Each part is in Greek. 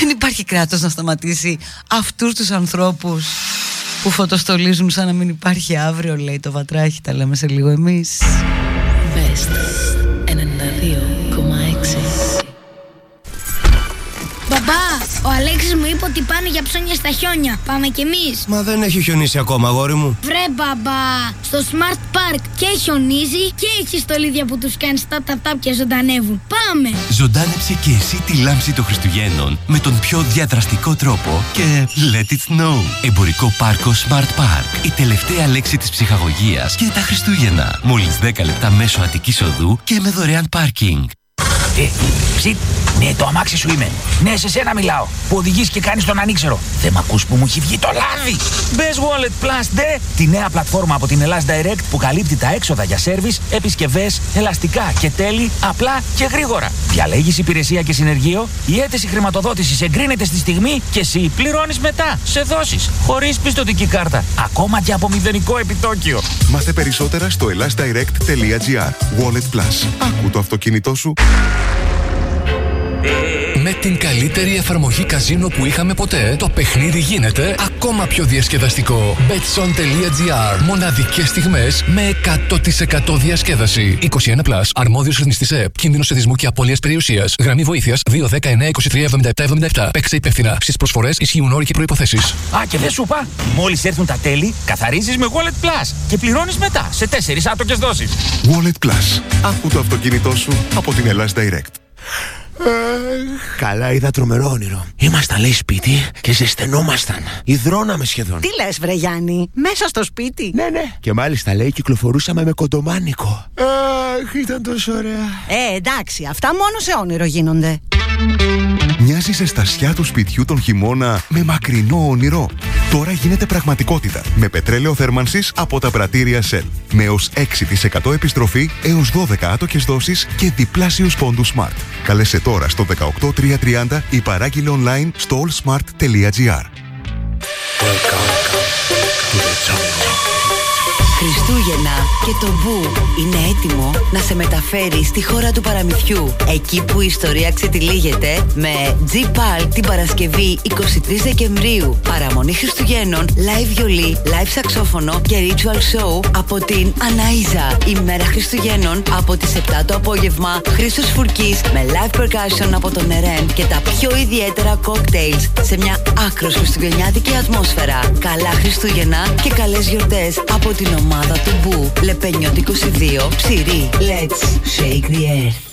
Δεν υπάρχει κράτος να σταματήσει αυτούς τους ανθρώπους που φωτοστολίζουν σαν να μην υπάρχει αύριο, λέει το βατράχι. Τα λέμε σε λίγο εμείς. Best 92,6 ότι πάνε για ψώνια στα χιόνια. Πάμε κι εμείς. Μα δεν έχει χιονίσει ακόμα, αγόρι μου. Βρε μπαμπά, στο Smart Park και χιονίζει και έχει στολίδια που τους κάνεις τα ταπ ταπ και ζωντανεύουν. Πάμε! Ζωντάνεψε και εσύ τη λάμψη των Χριστουγέννων με τον πιο διαδραστικό τρόπο και let it snow. Εμπορικό πάρκο Smart Park. Η τελευταία λέξη της ψυχαγωγίας και τα Χριστούγεννα. Μόλις 10 λεπτά μέσω Αττικής Οδού και με δωρεάν πάρκινγκ. Ε, ψιτ, ναι, το αμάξι σου είμαι. Ναι, σε σένα μιλάω. Που οδηγείς και κάνεις τον ανήξερο. Δεν μ' ακούς που μου έχει βγει το λάδι. Μπε Wallet Plus, ντε. Τη νέα πλατφόρμα από την Ελλάς Direct που καλύπτει τα έξοδα για σερβις, επισκευές, ελαστικά και τέλη απλά και γρήγορα. Διαλέγεις υπηρεσία και συνεργείο, η αίτηση χρηματοδότησης εγκρίνεται στη στιγμή και εσύ πληρώνεις μετά σε δόσει. Χωρίς πιστοτική κάρτα. Ακόμα και από μηδενικό επιτόκιο. Μάθε περισσότερα στο elasdirect.gr Wallet Plus. Άκου το αυτοκίνητό σου. Με την καλύτερη εφαρμογή καζίνο που είχαμε ποτέ, το παιχνίδι γίνεται ακόμα πιο διασκεδαστικό. Betson.gr Μοναδικές στιγμές με 100% διασκέδαση. 21 Plus, αρμόδιος ρυθμιστής ΕΠ, κίνδυνο σεδισμού και απώλειας περιουσίας. Γραμμή βοήθειας 219-23-77-77. Παίξε υπεύθυνα. Στις προσφορές ισχύουν όροι και προϋποθέσεις. Α, και δεν σου είπα. Μόλις έρθουν τα τέλη, καθαρίζεις με Wallet Plus και πληρώνεις μετά σε τέσσερις άτοκες δόσεις. Wallet Plus. Άκου το αυτοκίνητό σου από την Ελλάς Direct. Καλά, είδα τρομερό όνειρο. Ήμασταν, λέει, σπίτι και ζεσθενόμασταν. Ιδρώναμε σχεδόν. Τι λες βρε Γιάννη, μέσα στο σπίτι; Ναι, ναι. Και μάλιστα, λέει, κυκλοφορούσαμε με κοντομάνικο. Αχ, ήταν τόσο ωραία. Ε, εντάξει, αυτά μόνο σε όνειρο γίνονται. Μοιάζεις σε στασιά του σπιτιού τον χειμώνα με μακρινό όνειρο. Τώρα γίνεται πραγματικότητα με πετρέλαιο θέρμανσης από τα πρατήρια Shell. Με έως 6% επιστροφή έως 12 άτοκες δόσεις και διπλάσιους πόντους Smart. Καλέσε τώρα στο 18330 ή παράγγειλε online στο allsmart.gr. Χριστούγεννα και το Μπου είναι έτοιμο να σε μεταφέρει στη χώρα του παραμυθιού. Εκεί που η ιστορία ξετυλίγεται με G-Pal την Παρασκευή 23 Δεκεμβρίου. Παραμονή Χριστουγέννων, live βιολί, live σαξόφωνο και ritual show από την Αναΐζα. Ημέρα Χριστουγέννων από τις 7 το απόγευμα. Χρήστος Φουρκής με live percussion από τον Ερέν και τα πιο ιδιαίτερα cocktails σε μια άκρος χριστουγεννιάτικη ατμόσφαιρα. Καλά Χριστούγεννα και καλές γιορτές από την ομάδα του Μπου. Λεπένιο 22, ψηρή. Let's shake the earth.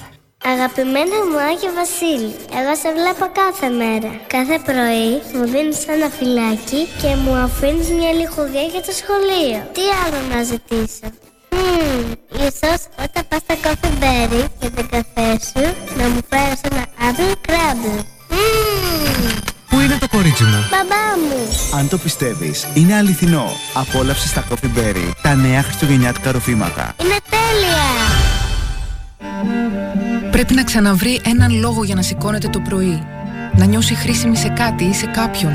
Αγαπημένο μου Άγιο Βασίλη, εγώ σε βλέπω κάθε μέρα. Κάθε πρωί μου δίνεις ένα φυλάκι και μου αφήνεις μια λιχουδιά για το σχολείο. Τι άλλο να ζητήσω; Μμμ, ίσως όταν πας στα κόφι μπέρι για τον καφέ σου να μου φέρεις ένα άπλο κράμπλ. Μμμ, Πού είναι το κορίτσι μου; μπαμπά μου. Αν το πιστεύεις, είναι αληθινό. Απόλαυσε στα Coffee Berry τα νέα χριστουγεννιάτικα ροφήματα. Είναι τέλεια. Πρέπει να ξαναβρει έναν λόγο για να σηκώνεται το πρωί. Να νιώσει χρήσιμη σε κάτι ή σε κάποιον.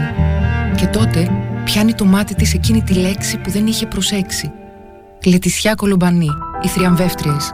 Και τότε πιάνει το μάτι της εκείνη τη λέξη που δεν είχε προσέξει. Λετισιά Κολομπανή, οι θριαμβεύτριες.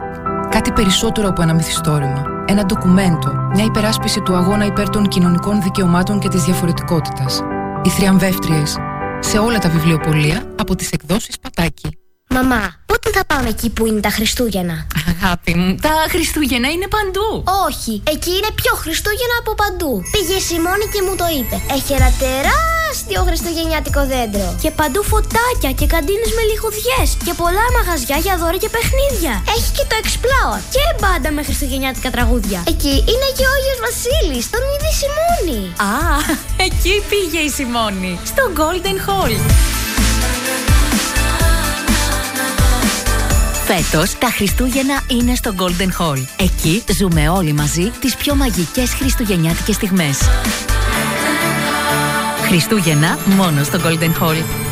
Κάτι περισσότερο από ένα μυθιστόρημα. Ένα ντοκουμέντο, μια υπεράσπιση του αγώνα υπέρ των κοινωνικών δικαιωμάτων και της διαφορετικότητας. Οι θριαμβεύτριες. Σε όλα τα βιβλιοπωλεία από τις εκδόσεις Πατάκη. Μαμά, πότε θα πάμε εκεί που είναι τα Χριστούγεννα; Αγάπη μου, τα Χριστούγεννα είναι παντού. Όχι, εκεί είναι πιο Χριστούγεννα από παντού. Πήγε η Σιμώνη και μου το είπε. Έχει ένα τεράστιο χριστουγεννιάτικο δέντρο. Και παντού φωτάκια και καντίνες με λιχουδιές. Και πολλά μαγαζιά για δώρα και παιχνίδια. Έχει και το Explorer. Και μπάντα με χριστουγεννιάτικα τραγούδια. Εκεί είναι και ο Άγιος Βασίλης, τον είδε η Σιμώνη. Α, εκεί πήγε η Σιμώνη, στο Golden Hall. Φέτος τα Χριστούγεννα είναι στο Golden Hall. Εκεί ζούμε όλοι μαζί τις πιο μαγικές χριστουγεννιάτικες στιγμές. Χριστούγεννα μόνο στο Golden Hall.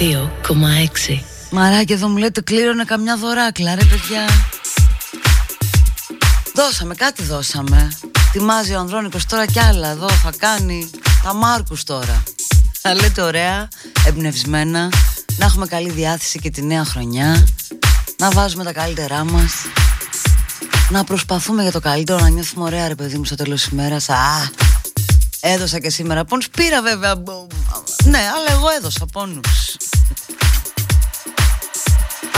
92,6 Μαράκι εδώ μου λέτε κλήρωνε καμιά δωράκλα ρε παιδιά. Δώσαμε κάτι δώσαμε. Ετοιμάζει ο Ανδρώνικος τώρα κι άλλα εδώ θα κάνει τα Μάρκους τώρα. Θα λέτε ωραία, εμπνευσμένα Να έχουμε καλή διάθεση και τη νέα χρονιά Να βάζουμε τα καλύτερά μας Να προσπαθούμε για το καλύτερο Να νιώθουμε ωραία ρε παιδί μου στο τέλος της ημέρας Α, έδωσα και σήμερα πόνους. Πήρα βέβαια Ναι, αλλά εγώ έδωσα πόνους.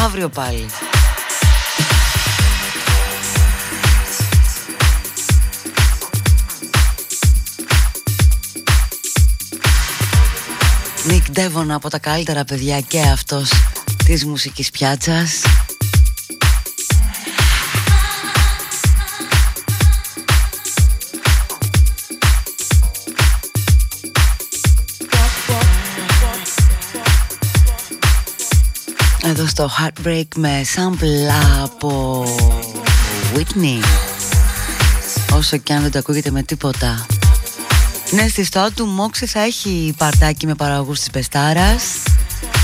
Αύριο πάλι. Νίκ Ντέβον από τα καλύτερα παιδιά και αυτός της μουσικής πιάτσας Εδώ στο Heartbreak με sample από Whitney. Όσο και αν δεν το ακούγεται με τίποτα. Ναι, στη στόα του Μόξι θα έχει παρτάκι με παραγωγούς της Πεστάρας.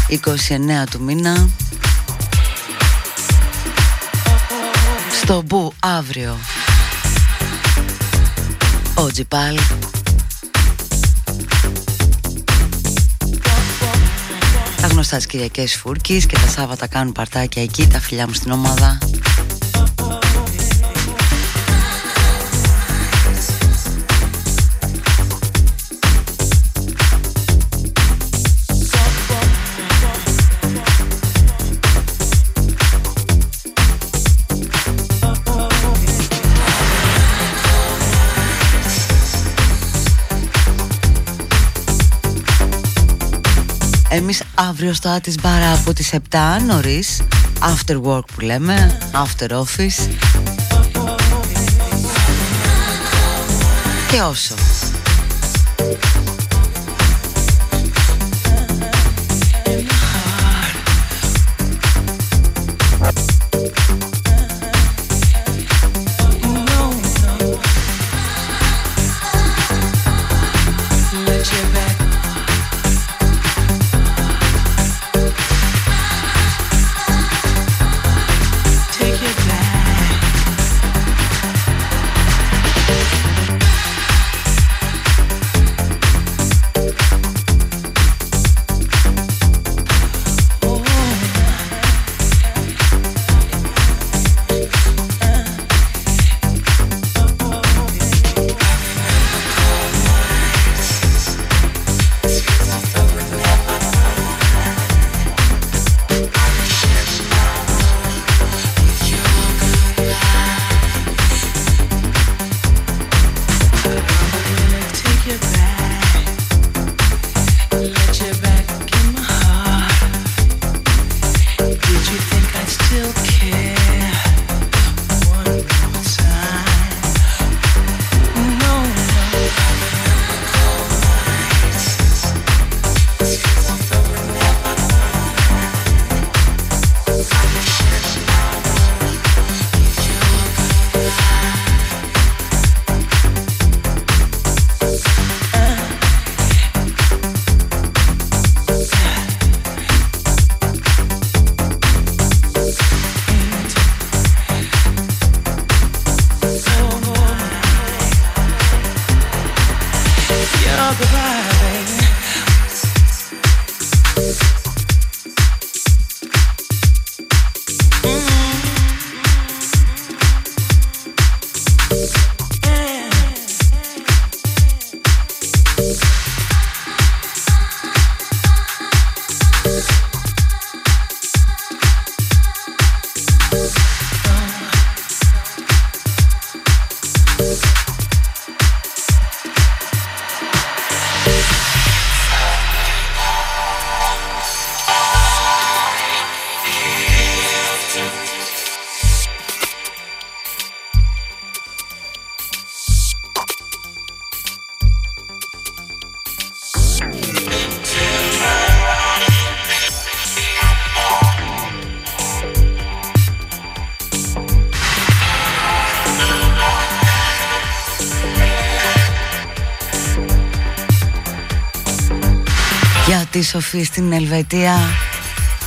29 του μήνα. Στο Μπου αύριο. Ο Τζιπάλ Τα γνωστά τις Κυριακές Φούρκης Και τα Σάββατα κάνουν παρτάκια εκεί Τα φιλιά μου στην ομάδα Εμείς αύριο στο Άτις Μπάρα από τις 7 νωρίς. After work που λέμε After office. Και όσο Σοφή στην Ελβετία.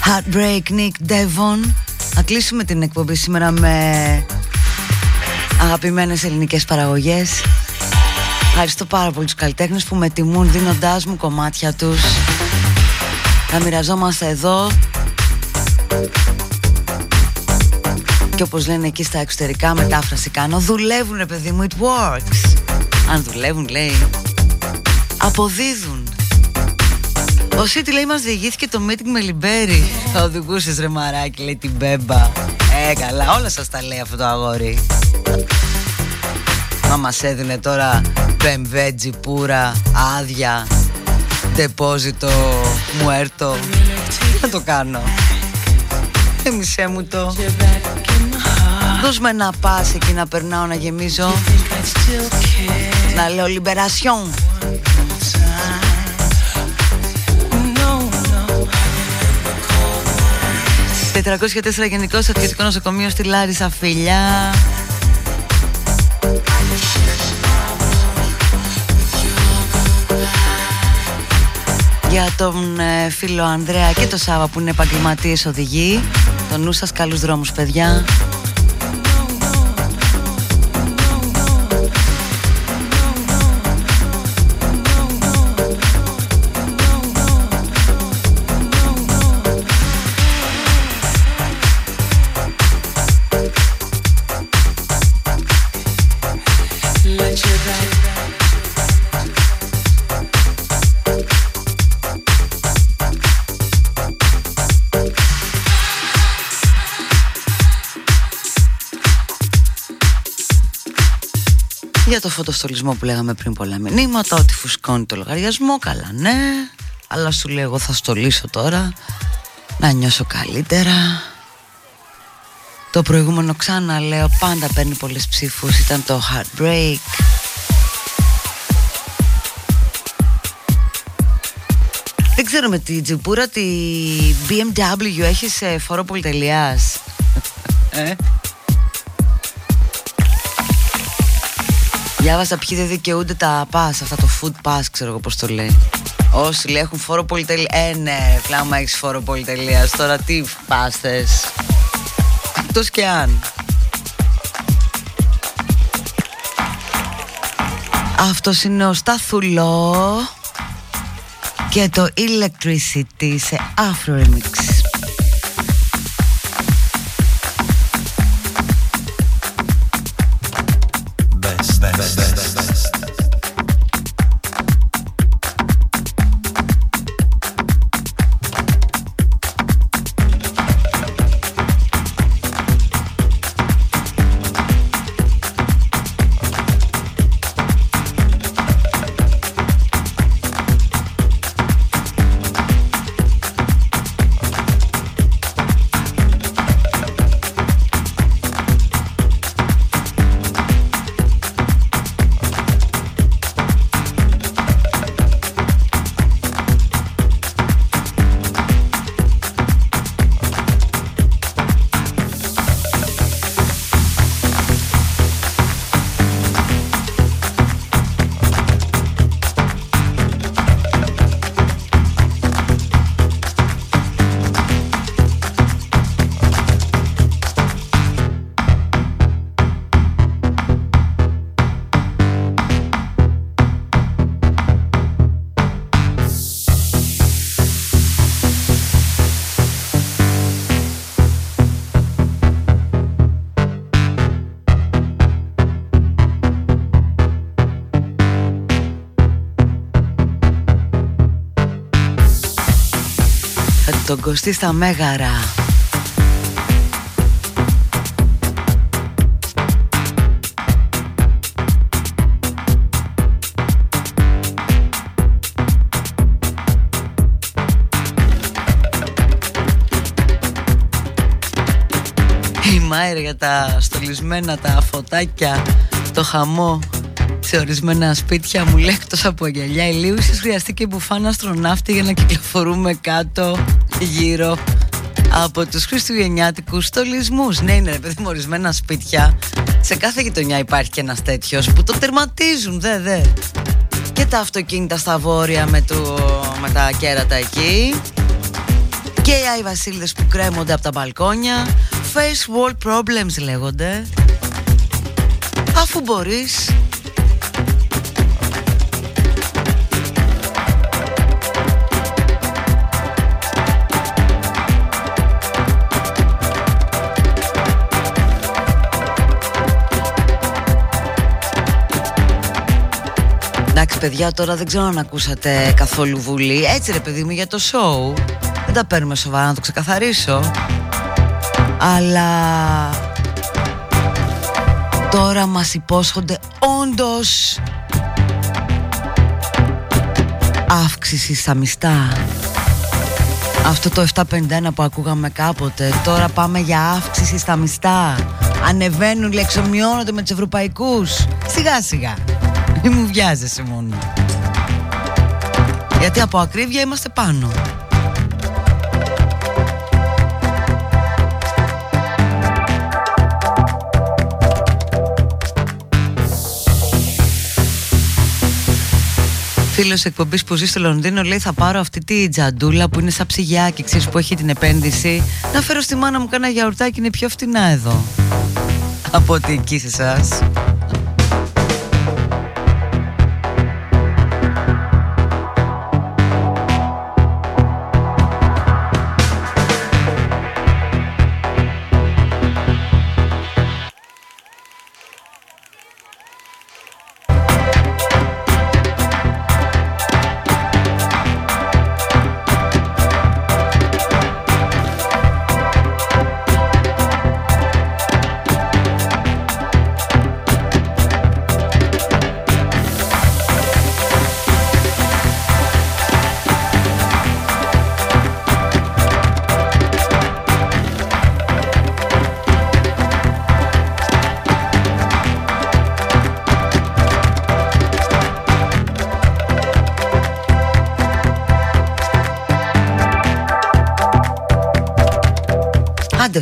Heartbreak Nick Devon. Να κλείσουμε την εκπομπή σήμερα με Αγαπημένες ελληνικές παραγωγές. Ευχαριστώ πάρα πολύ τους καλλιτέχνες που με τιμούν δίνοντάς μου κομμάτια τους. Να μοιραζόμαστε εδώ. Και όπως λένε εκεί στα εξωτερικά μετάφραση κάνω. Δουλεύουνε παιδί μου, it works. Αν δουλεύουν λέει. Αποδίδουν ο Σίτι λέει μας διηγήθηκε το meeting με Λιμπέρι Θα οδηγούσες ρε μαράκι λέει την μπέμπα. Ε καλά όλα σας τα λέει αυτό το αγόρι. Μα μας έδινε τώρα BMW τζιπούρα άδεια Ντεπόζιτο μου έρτο Θα το κάνω; Εμισέ μου το. Δώσ' με ένα πας εκεί να περνάω να γεμίζω. Να λέω Λιμπερασιόν 404 Γενικός Στρατιωτικό Νοσοκομείος στη Λάρισα, φιλιά. Για τον ε, φίλο Ανδρέα και το Σάβα που είναι επαγγελματίες οδηγοί. Το νου σας, καλούς δρόμους παιδιά. Για το φωτοστολισμό που λέγαμε πριν πολλά μηνύματα Ότι φουσκώνει το λογαριασμό Καλά ναι. Αλλά σου λέω εγώ θα στολίσω τώρα Να νιώσω καλύτερα Το προηγούμενο ξανά λέω Πάντα παίρνει πολλές ψήφους Ήταν το Heartbreak Δεν ξέρω με τη τζιπούρα Τη BMW Έχεις φόρο πολυτελείας Ε Διάβασα ποιοι δεν δικαιούνται τα pass, αυτά το food pass, ξέρω εγώ πώς το λέει. Όσοι λέει έχουν φόρο πολυτελεία. Ε, ναι, φλάμα έχεις φόρο πολυτελείας. Τώρα τι πάστε. Εκτός και αν. Αυτός είναι ο Σταθουλό και το Electricity σε Afro Remix. Τον Κωστή στα Μέγαρα. Η Μάιρ για τα στολισμένα τα φωτάκια, το χαμό σε ορισμένα σπίτια μου λέει εκτός από γυαλιά ηλίου ίσως χρειαστεί μπουφάνα αστροναύτη για να κυκλοφορούμε κάτω γύρω από τους χριστουγεννιάτικους στολισμούς. Ναι, είναι παιδί μου ορισμένα σπίτια. Σε κάθε γειτονιά υπάρχει και ένας τέτοιος που το τερματίζουν, δε, δε. Και τα αυτοκίνητα στα βόρεια με, το, με τα κέρατα εκεί. Και οι Άι Βασίλειδες που κρέμονται από τα μπαλκόνια. Face wall problems λέγονται. Αφού μπορείς παιδιά τώρα δεν ξέρω αν ακούσατε καθόλου βουλή. Έτσι ρε παιδί μου για το show. Δεν τα παίρνουμε σοβαρά να το ξεκαθαρίσω. Αλλά Τώρα μας υπόσχονται όντως Αύξηση στα μιστά Αυτό το 751 που ακούγαμε κάποτε Τώρα πάμε για αύξηση στα μιστά Ανεβαίνουν, λεξομειώνονται με τους ευρωπαϊκούς. Σιγά σιγά. Μη μου βιάζεσαι μόνο Γιατί από ακρίβεια είμαστε πάνω Φίλος εκπομπής που ζει στο Λονδίνο λέει: Θα πάρω αυτή τη τζαντούλα που είναι σαν ψυγιάκι, ξέρεις που έχει την επένδυση. Να φέρω στη μάνα μου κάνα γιαουρτάκι, είναι πιο φτηνά εδώ. Από ότι εκεί σε εσάς.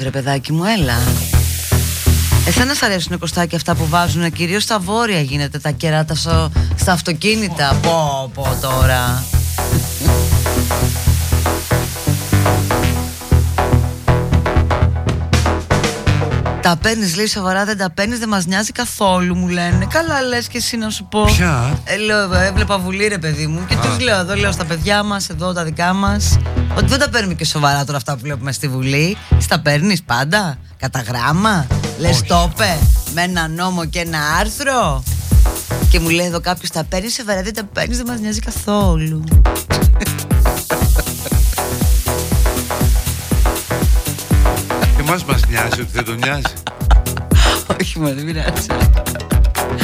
Άντε βρε παιδάκι μου, έλα. Εσένα σ' αρέσουν κοστάκια αυτά που βάζουν Κυρίως στα βόρεια γίνεται τα κεράτα στο, στα αυτοκίνητα Πω πω τώρα Τα παίρνεις, λέει σοβαρά, δεν τα παίρνεις, δεν μας νοιάζει καθόλου, μου λένε. Καλά, λες και εσύ να σου πω. Ποια; Ε, λέω, έβλεπα βουλή, ρε παιδί μου, και τους λέω εδώ, λέω στα παιδιά μας, εδώ τα δικά μας, ότι δεν τα παίρνουμε και σοβαρά τώρα αυτά που βλέπουμε στη Βουλή. Στα παίρνεις πάντα, κατά γράμμα. Λες το είπε, με ένα νόμο και ένα άρθρο. Και μου λέει εδώ κάποιος τα παίρνεις σοβαρά, δεν τα παίρνεις, δεν μας νοιάζει καθόλου. Εμάς μας νοιάζει ότι δεν τον νοιάζει. Όχι, μας δεν πειράζει.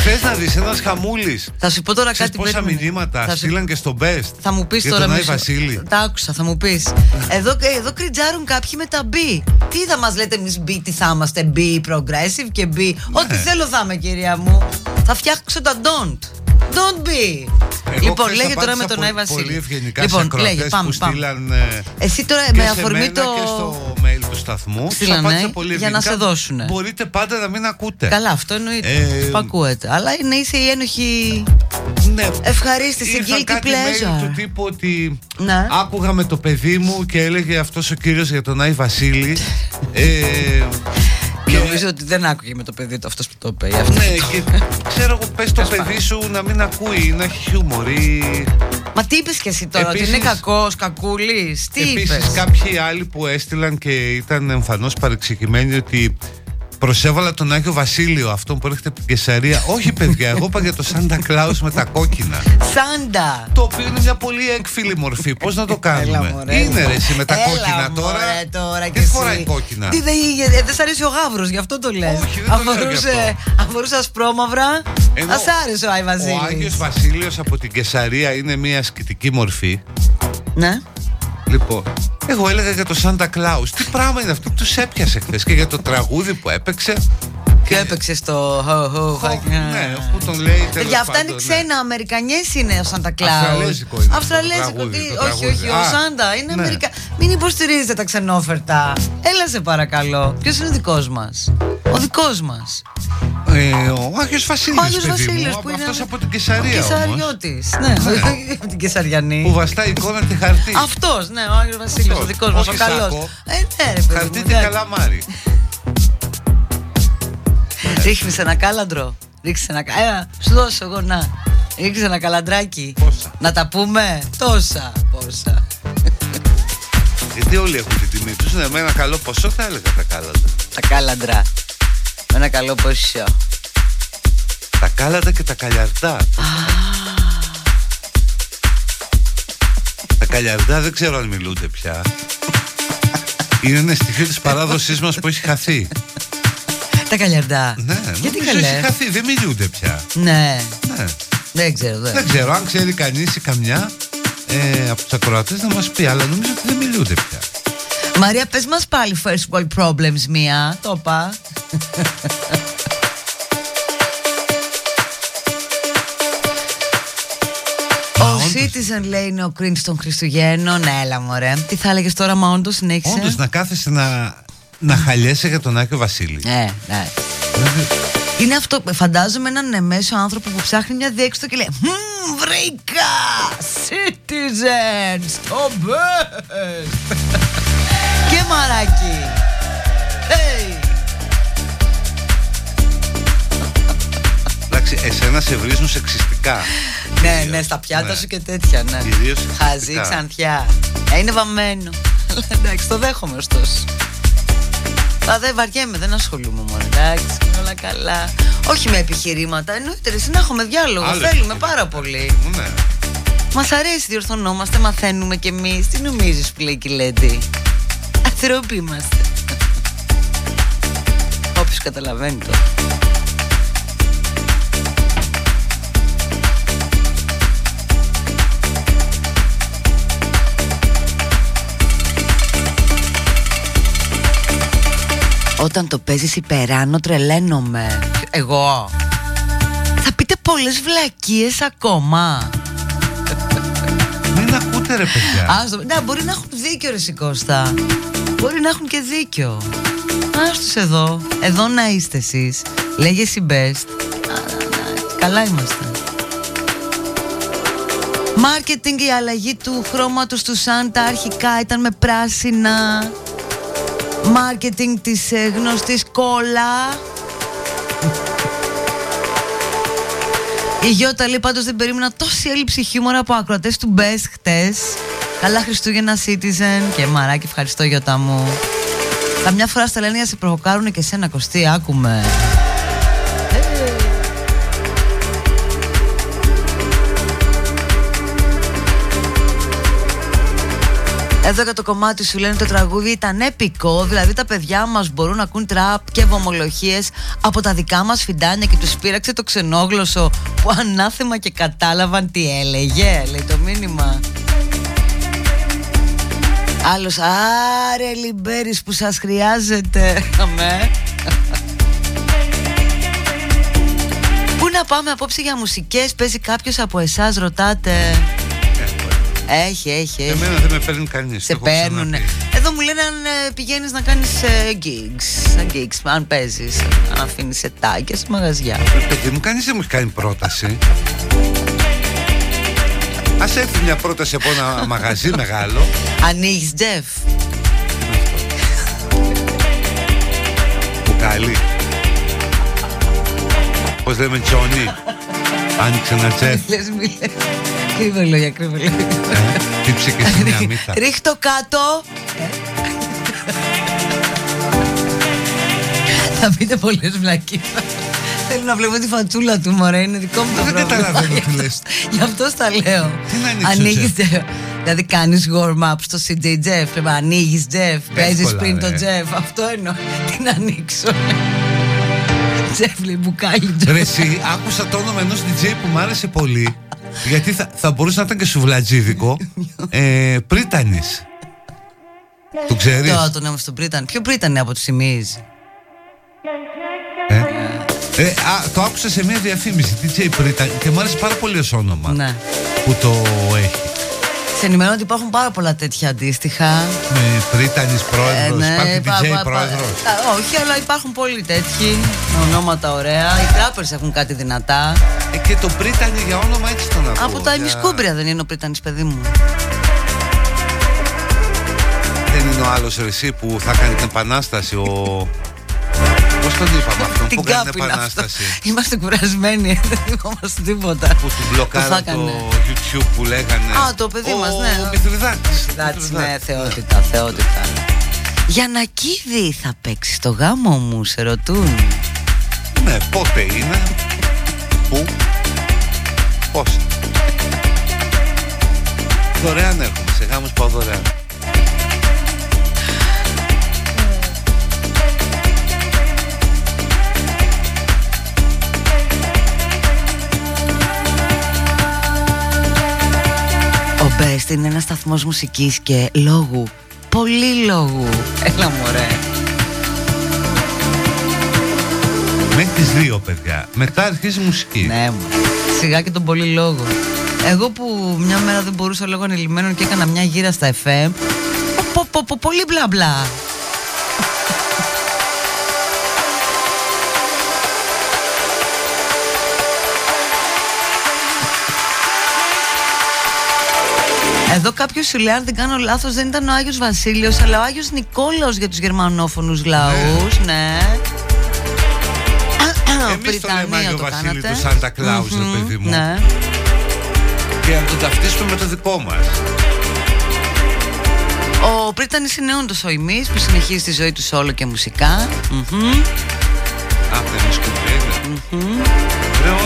Θες να δεις ένας χαμούλης. Θα σου πω τώρα κάτι Πόσα περίμενε. μηνύματα Θα σου- στείλαν και στο best. Θα μου πεις για τώρα τον Άι μισό- Βασίλη. Τα άκουσα, θα μου πεις. Εδώ, ε, εδώ κριτζάρουν κάποιοι με τα B. Τι θα μας λέτε εμείς B, τι θα είμαστε B, progressive και B. Ναι. Ό,τι θέλω θα είμαι, κυρία μου. Θα φτιάξω τα don't. Don't be. Εγώ λοιπόν, χθες λέγε τώρα απάντησα με τον πολύ- Άι Βασίλη. Πολύ ευγενικά λοιπόν, σε ακροατές λέγε, πάμε, που πάμε. στείλαν ε, Εσύ τώρα και με σε αφορμή μένα το. και στο mail του σταθμού Στείλανε, τους απάντησα πολύ για να ευγενικά. σε δώσουνε. Μπορείτε πάντα να μην ακούτε. Καλά, αυτό εννοείται. Ε, που ακούεται. Αλλά είναι είσαι η ένοχη. Ναι. Ευχαρίστηση, Ήρθαν guilty κάτι mail του pleasure. τύπου ότι Ναι. άκουγα με το παιδί μου και έλεγε αυτός ο κύριος για τον Άι Βασίλη ε, Νομίζω ότι δεν άκουγε με το παιδί του αυτός που το είπε. ή αυτό ναι που το- και ξέρω εγώ πες το παιδί σου να μην ακούει να έχει χιούμορ ή Μα τι είπες και εσύ τώρα, ότι Επίσης- είναι κακός, κακούλης; Τι είπες; Επίσης κάποιοι άλλοι που έστειλαν και ήταν εμφανώς παρεξηγημένοι ότι προσέβαλα τον Άγιο Βασίλειο αυτόν που έρχεται από την Κεσαρία όχι παιδιά εγώ είπα για το Σάντα Κλάους με τα κόκκινα Σάντα. το οποίο είναι μια πολύ έκφυλη μορφή πώς να το Έλα, κάνουμε; μωρέ. είναι ρε εσύ με τα Έλα, κόκκινα τώρα μωρέ, τώρα κι τι εσύ. φοράει κόκκινα Τι δεν ε, δεν σ' αρέσει ο γάβρος, γι' αυτό το λες. Όχι, δεν το λέω γι' αυτό. Αφορούσε ασπρόμαυρα. Ενώ Α άρεσε ο Άι ο Βασίλης. Άγιος Βασίλειος από την Κεσαρία είναι μια ασκητική μορφή Ναι. Λοιπόν, εγώ έλεγα για το Σάντα Κλάους Τι πράγμα είναι αυτό, τους έπιασε χθες και για το τραγούδι που έπαιξε; Και έπαιξε στο ho ho Χω- Ναι, που τον λέει τέλος Για αυτά είναι πάντων, ναι. ξένα, Αμερικανιές είναι ο Σάντα Κλάου. Αυστραλέζικο είναι το Αυστραλέζικο, τραγούδι, τι- το όχι, τραγούδι. όχι, ο Α, Σάντα είναι ναι. Αμερικα. Μην υποστηρίζετε τα ξενόφερτα. Έλα σε παρακαλώ. Ποιος είναι ο δικός μας; Ο δικός μας. Ε, ο Άγιος Βασίλης, Ο Άγιος παιδί Βασίλης μου, που είναι αυτός από την Κεσαρία όμως, Κεσαριώτης. Ναι, από την Κεσαριανή. που βαστάει εικόνα και χαρτί. Αυτός, ναι, ο Άγιος Βασίλης, ο Αυτός. δικός μας, ο Όχι καλός. σάκο. Ε, ναι, ρε παιδί. Χαρτί μου, και εντάξει. καλαμάρι. Ρίχνεις ένα κάλαντρο. Ρίξε ένα κα- Έλα, σου δώσω εγώ να. Ρίξε ένα καλαντράκι. Πόσα; Να τα πούμε; Τόσα. Πόσα. Γιατί όλοι έχουν την τιμή τους. Ναι, με ένα καλό ποσό θα έλεγα τα κάλαντα. Τα κάλαντρα. Με ένα καλό ποσό. Τα κάλαντα και τα καλιαρτά. τα καλιαρτά δεν ξέρω αν μιλούνται πια. Είναι ένα στοιχείο της παράδοσής μας που έχει χαθεί. Τα καλιαρντά. Ναι, Γιατί νομίζω καλέ; έχει χαθεί, δεν μιλούνται πια. Ναι. Ναι. Δεν ξέρω. Δεν. Δεν ξέρω, αν ξέρει κανείς ή καμιά ε, από τους ακροατές να μας πει, αλλά νομίζω ότι δεν μιλούνται πια. Μαρία, πες μας πάλι first world problems μία. Το είπα. Ο Citizen λέει είναι ο cringe των Χριστουγέννων. Ναι, Έλα, μωρέ. Τι θα έλεγες τώρα, μα όντως συνέχισε; Όντως να κάθεσαι να, να χαλιέσαι για τον Άκη Βασίλη. Ναι, ναι. Είναι αυτό, φαντάζομαι έναν μέσο άνθρωπο που ψάχνει μια διέξοδο και λέει «Μμμ, βρήκα! Citizen! Στο best!» Και μαράκι! Hey! Εντάξει, εσένα σε βρίζουν σεξιστικά. Ναι, ναι, στα πιάτα Ναι. σου και τέτοια, ναι. Κυρίως Χαζή, σεξιστικά. ξανθιά. Ε, είναι βαμμένο. Αλλά εντάξει, το δέχομαι ωστόσο. Α, δεν βαριέμαι, δεν ασχολούμαι μόνο. Εντάξει, είναι όλα καλά. Όχι με επιχειρήματα. Εννοείται, ρε, εσύ να έχουμε διάλογο. Άλλο Θέλουμε επιχειρήμα. πάρα πολύ. Ναι. Μας αρέσει, διορθωνόμαστε, μαθαίνουμε κι εμείς. Τι νομίζεις που λέει και η Λέντι. Ανθρώποι είμαστε. Όποιος καταλαβαίνει το. Όταν το παίζεις υπεράνω τρελαίνομαι. Εγώ. Θα πείτε πολλές βλακίες ακόμα. Μην ακούτε ρε παιδιά. Άστο, ναι, μπορεί να έχουν δίκιο ρε Σικώστα. Μπορεί να έχουν και δίκιο. Άστος εδώ. Εδώ να είστε εσείς. Λέγεσαι best. Α, να, Καλά είμαστε. Μάρκετινγκ η αλλαγή του χρώματος του Σάντα αρχικά ήταν με πράσινα Μάρκετινγκ της ε, γνωστής κόλλα Η Γιώτα λέει πάντως δεν περίμενα τόση έλλειψη χιούμορα από ακροατές του Best χτες. Καλά Χριστούγεννα Citizen. Και μαράκι ευχαριστώ Γιώτα μου. Καμιά φορά στα λένε για να σε προβοκάρουν και σένα Κωστή άκουμε Εδώ για το κομμάτι σου λένε το τραγούδι ήταν επικό, δηλαδή τα παιδιά μας μπορούν να ακούν τραπ και βομολοχίες από τα δικά μας φιντάνια και τους πείραξε το ξενόγλωσσο που ανάθεμα και κατάλαβαν τι έλεγε, λέει το μήνυμα. Άλλος, άρε λιμπέρις που σας χρειάζεται. Αμέ. Πού να πάμε απόψε για μουσικές, παίζει κάποιος από εσάς, ρωτάτε. Έχει, έχει, έχει. Εμένα δεν με παίρνει κανείς. Σε το έχω παίρνουν. ξαναπεί. Εδώ μου λένε αν ε, πηγαίνεις να κάνεις ε, gigs. Σαν gigs, αν παίζεις, αν αφήνεις σετάκια σε μαγαζιά. Παιδί μου, κανείς δεν μου έχει κάνει πρόταση. Ας έρθει μια πρόταση από ένα μαγαζί μεγάλο. Ανοίγεις, Τζεφ. Μπουκάλι. Πώς λέμε Τζόνι; Άνοιξε ένα τσεφ. Λες, μη λες. Κρύβε λόγια, κρύβε λόγια. Τύψε και εσύ μια μύθα. Ρίχ το κάτω. Θα πείτε πολλές βλακίες. Θέλω να βλέπω τη φατσούλα του, μωρέ. Είναι δικό μου το Δεν πρόβλημα. καταλαβαίνω τι λες. Γι' αυτό στα λέω. Τι να ανοίξω, Ανοίγεις Τζεφ; Τζεφ. Δηλαδή κάνεις warm-up στο CJ Jeff. Λέμε ανοίγεις Jeff. Παίζεις Εύκολα, πριν το ρε. Jeff. Αυτό εννοώ. Τι να ανοίξω. Jeff λέει μπουκάλι Jeff. Ρε εσύ, άκουσα το όνομα ενός DJ που μου άρεσε πολύ γιατί θα, θα μπορούσε να ήταν και σουβλατζίδικο ε, Πρίτανης Το ξέρεις; Τώρα τον έμαθα στον Πρίταν. Ποιο Πρίταν από τους Σιμίζ. ε; Ε, α, το άκουσα σε μια διαφήμιση DJ Πρίταν και μου άρεσε πάρα πολύ ως όνομα Ναι. που το έχει Σε ενημερώνω ότι υπάρχουν πάρα πολλά τέτοια αντίστοιχα. με Πρίτανης πρόεδρος, Ε, υπάρχει πα- DJ πα- πα- πρόεδρος Α, Όχι, αλλά υπάρχουν πολλοί τέτοιοι. Με ονόματα ωραία. Οι τράπερς έχουν κάτι δυνατά. ε, Και το Πρίτανη για όνομα έτσι τον ακούω Από τα για- ημισκούμπρια δεν είναι ο Πρίτανης παιδί μου. Δεν είναι ο άλλος ρε εσύ που θα κάνει την επανάσταση ο... Πώς τον είπαμε αυτόν Την που κάνει κάπη είναι αυτό. επανάσταση. Είμαστε κουρασμένοι, δεν θυμόμαστε τίποτα. Που του θα μπλοκάρα έκανε. το YouTube που λέγανε. Α, το παιδί ο, μας, ναι. Ο Μηθριδάτης. Εντάξει, ναι, θεότητα, θεότητα. Για να κίδι θα παίξει το γάμο μου, σε ρωτούν. Ναι, πότε είναι. Πού. Πώς. Δωρεάν έρχομαι. Σε γάμους πάω δωρεάν. Ο Best είναι ένας σταθμός μουσικής και λόγου. Πολύ λόγου. Έλα μωρέ. Μέχρι τις δύο παιδιά. Μετά αρχίζει η μουσική. Ναι, μου. Σιγά και τον πολύ λόγο. Εγώ που μια μέρα δεν μπορούσα λόγω ανελημμένων και έκανα μια γύρα στα FM. Πο, πο, πο, πολύ μπλα μπλα. Εδώ κάποιος σου λέει, αν δεν κάνω λάθος, δεν ήταν ο Άγιος Βασίλειος, αλλά ο Άγιος Νικόλαος για τους γερμανόφωνους λαούς. Ναι. Εμείς το λέμε Βρυτανία Άγιο το Βασίλη κάνατε. του Σάντα Κλάους, ρε Μμμ, παιδί μου. Ναι. Και να το ταυτίσουμε με το δικό μας. Ο Πρίτανης είναι όντως ο ημί που συνεχίζει τη ζωή του όλο και μουσικά. Μμμ. Αυτό είναι σκουμπρένιο. Ρε όνομα,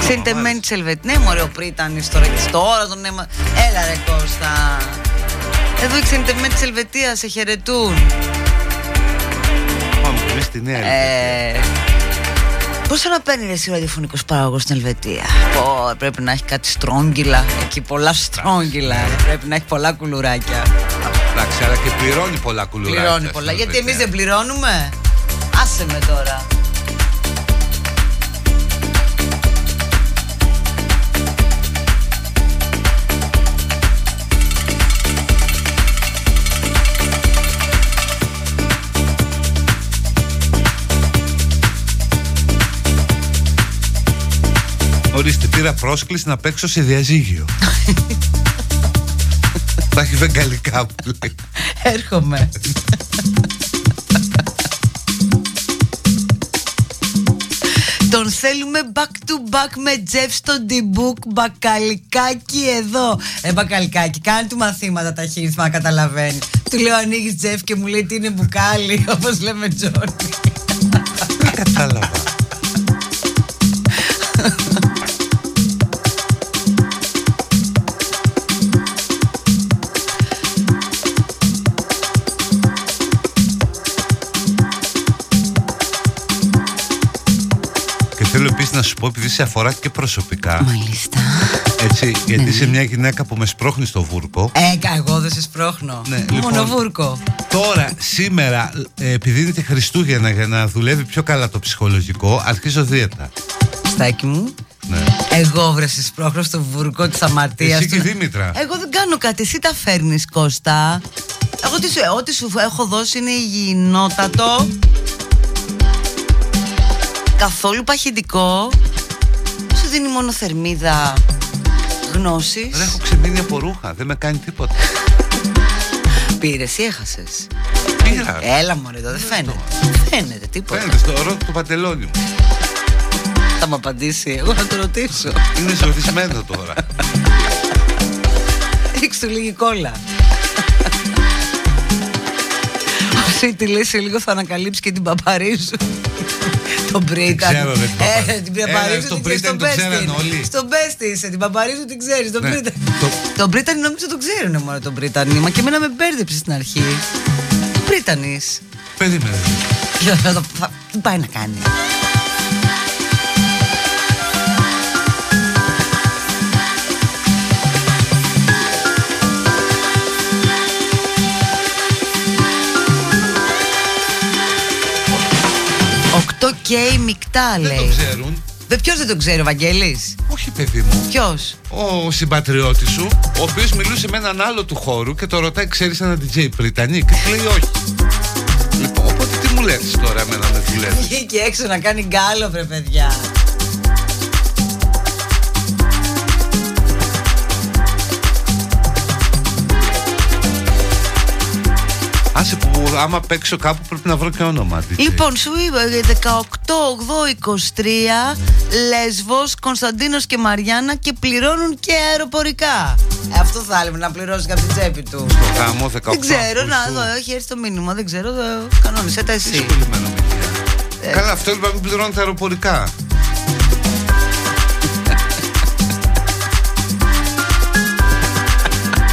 Συντεμένη τη Ελβετία. Ναι, μωρέ, ο Πρίτανης τώρα και τώρα τον αίμα. Έλα, ρε Κώστα. Εδώ οι ξενιτεμένοι τη Ελβετία σε χαιρετούν. Πάμε και εμείς στη νέα Ε, Πόσο να παίρνει εσύ ο ραδιοφωνικός παράγωγο στην Ελβετία; Πω, πρέπει να έχει κάτι στρόγγυλα. Εκεί πολλά στρόγγυλα. Πρέπει να έχει πολλά κουλουράκια. Εντάξει, αλλά και πληρώνει πολλά κουλουράκια. Πληρώνει στην πολλά. Γιατί Ελβετία. εμείς δεν πληρώνουμε. Άσε με τώρα. Ορίστε, πήρα πρόσκληση να παίξω σε διαζύγιο. Τα έχει βεγγαλικά που λέει. Έρχομαι. Τον θέλουμε back to back με Τζεφ στο D-Book Μπακαλικάκι εδώ Ε μπακαλικάκι κάνει του μαθήματα τα χείρισμα να καταλαβαίνει Του λέω ανοίγεις Τζεφ και μου λέει τι είναι μπουκάλι όπως λέμε Τζόνι Κατάλαβα. Και θέλω επίσης να σου πω, επειδή σε αφορά και προσωπικά. Μάλιστα. Έτσι, γιατί είσαι μια γυναίκα που με σπρώχνει στο βούρκο. Έκα εγώ δεν σε σπρώχνω Ναι, Μόνο λοιπόν, βούρκο Τώρα, σήμερα, ε, επειδή είναι και Χριστούγεννα για να δουλεύει πιο καλά το ψυχολογικό, αρχίζω δίαιτα. Στάκι μου Ναι. Εγώ βρε σε σπρώχνω στο βούρκο της αμαρτίας Εσύ και η του. Δήμητρα. Εγώ δεν κάνω κάτι, εσύ τα φέρνεις Κώστα Εγώ τι σου, ό,τι σου έχω δώσει είναι υγιεινότατο Καθόλου παχυντικό Σου δίνει μόνο θερμίδα γνώσης Ρε, έχω ξεμείνει από ρούχα, δεν με κάνει τίποτα. Πήρες ή έχασες; Πήρα. Έλα μωρέ εδώ δεν φαίνεται Φαίνεται τίποτα Φαίνεται στο ρότο του παντελόνι μου. Θα μου απαντήσει εγώ να το ρωτήσω Είναι ζωδισμένο τώρα. Ρίξ του λίγη κόλλα Αυτή τη λύση λίγο θα ανακαλύψει και την παπαρίζου Τον Μπρίταν. ξέρω, ρε, την Παπαρίζου. Ε, την Έλα, Παπαρίζου τον την ξέρεις, Μπρίταν τον τον ξέρανε Πέστη. όλοι. Στον Πέστη είσαι, την Παπαρίζου την ξέρεις, τον Ναι. Μπρίταν. Τον Μπρίταν νομίζω τον ξέρουν μόνο τον Μπρίταν. Μα και εμένα με μπέρδεψε στην αρχή. Μπρίτανης. Περίμενε. Θα το- θα- Τι πάει να κάνει. Οκτώ και μεικτά Δεν το λέει. ξέρουν. Δε ποιος δεν το ξέρει ο Βαγγέλης; Όχι, παιδί μου. Ποιος; Ο συμπατριώτης σου, ο οποίος μιλούσε με έναν άλλο του χώρου και το ρωτάει, ξέρεις ένα DJ Πριτανή, και του λέει όχι. Λοιπόν, οπότε τι μου λες τώρα, εμένα δεν δουλεύει. Βγήκε έξω να κάνει γκάλο, βρε παιδιά. Που που άμα παίξω κάπου πρέπει να βρω και όνομα. DJ. Λοιπόν, σου είπα ε, 18-8-23 Λέσβος, Κωνσταντίνος και Μαριάννα και πληρώνουν και αεροπορικά. Ε, αυτό θα έλεγε να πληρώσεις από την τσέπη του. Στο γάμο 18 Δεν ξέρω, να Αυγούστου. δω, έχει έρθει το μήνυμα, δεν ξέρω, δε- κανόνισε τα εσύ. Ε. Καλά, αυτό είπα μην πληρώνω τα αεροπορικά.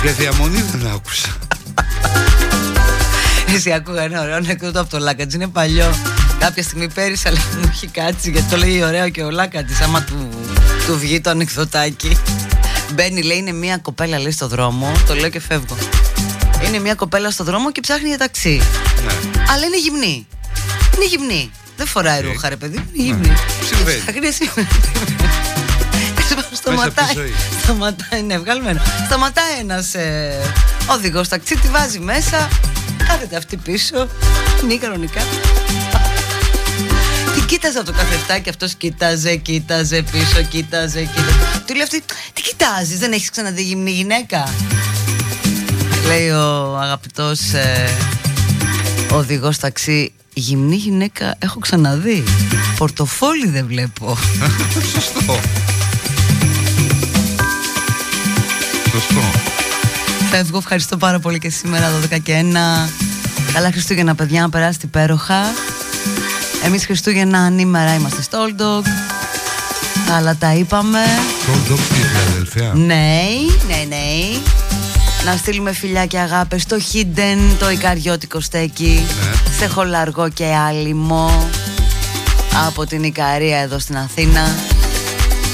Για διαμονή δεν άκουσα. Εσύ ακούγα ένα ωραίο ανεκδότο από το Λάκατζ. Είναι παλιό. Κάποια στιγμή πέρυσι, αλλά μου έχει κάτσει γιατί το λέει ωραίο και ο Λάκατζ. Άμα του, του βγει το ανεκδοτάκι. Μπαίνει, λέει, είναι μια κοπέλα, λέει, στο δρόμο. Το λέω και φεύγω. Είναι μια κοπέλα στο δρόμο και ψάχνει για ταξί. Αλλά είναι γυμνή. Είναι γυμνή. Δεν φοράει ρούχα, ρε παιδί. Είναι γυμνή. Συμβαίνει. Ψάχνει εσύ. Σταματάει. από τη ζωή. Σταματάει, ναι, βγαλμένο. Σταματάει ένας ε, οδηγός ταξί, τη βάζει μέσα. Κάθεται αυτή πίσω. Είναι κανονικά. Τι κοίταζε από το καθρεφτάκι, αυτός κοίταζε, κοίταζε πίσω, κοίταζε, κοίταζε. Του λέει αυτή, τι κοιτάζεις, δεν έχεις ξαναδεί γυμνή γυναίκα; Λέει ο αγαπητός ε, οδηγός ταξί, γυμνή γυναίκα έχω ξαναδεί. Πορτοφόλι δεν βλέπω. Σωστό. Σωστό. Φεύγω, ευχαριστώ πάρα πολύ και σήμερα 12 και 1. Καλά Χριστούγεννα παιδιά, να περάσετε υπέροχα. Εμείς Χριστούγεννα ανήμερα είμαστε στο Old Dog. Αλλά τα είπαμε. Το ντόπι αδελφιά. Ναι, ναι, ναι. Να στείλουμε φιλιά και αγάπες στο Hidden, το Ικαριώτικο στέκι, σε Χολαργό και Άλυμο, από την Ικαρία εδώ στην Αθήνα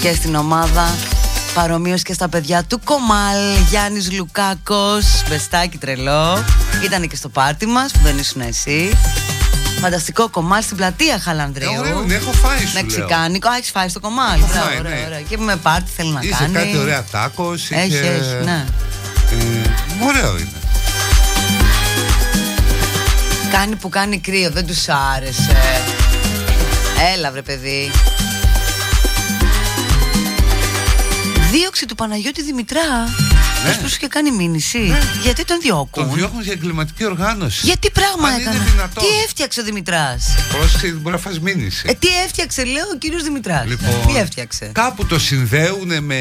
και στην ομάδα. Παρομοίως και στα παιδιά του Κομάλ, Γιάννης Λουκάκος, μπεστάκι τρελό. Ήταν και στο πάρτι μας που δεν ήσουν εσύ. Φανταστικό κομάλ στην πλατεία Χαλανδρίου. Ε, ωραίο είναι, έχω φάει, σου λέω. Μεξικάνικο. Α, έχεις φάει στο κομάλ. Έχω Μπράβο, φάει, ωραία, ναι. ωραία. Και με πάρτι θέλει να Είσαι κάνει. κάτι ωραία τάκος. Έχει, είχε- έχει, ναι. Ε, ωραίο είναι. Κάνει που κάνει κρύο, δεν τους άρεσε. Έλα βρε παιδί. Δίωξη του Παναγιώτη Δημητρά. Ναι. Ναι. που σου είχε κάνει μήνυση. Γιατί τον διώκουν; Τον διώχνουν για εγκληματική οργάνωση. Γιατί πράγμα Αν είναι έκανε. δυνατόν. Τι έφτιαξε ο Δημητράς; Πρόσεξε, δεν μπορεί να φας μήνυση. Ε, τι έφτιαξε, λέω ο κύριος Δημητράς; Λοιπόν, Τι έφτιαξε; Κάπου το συνδέουν με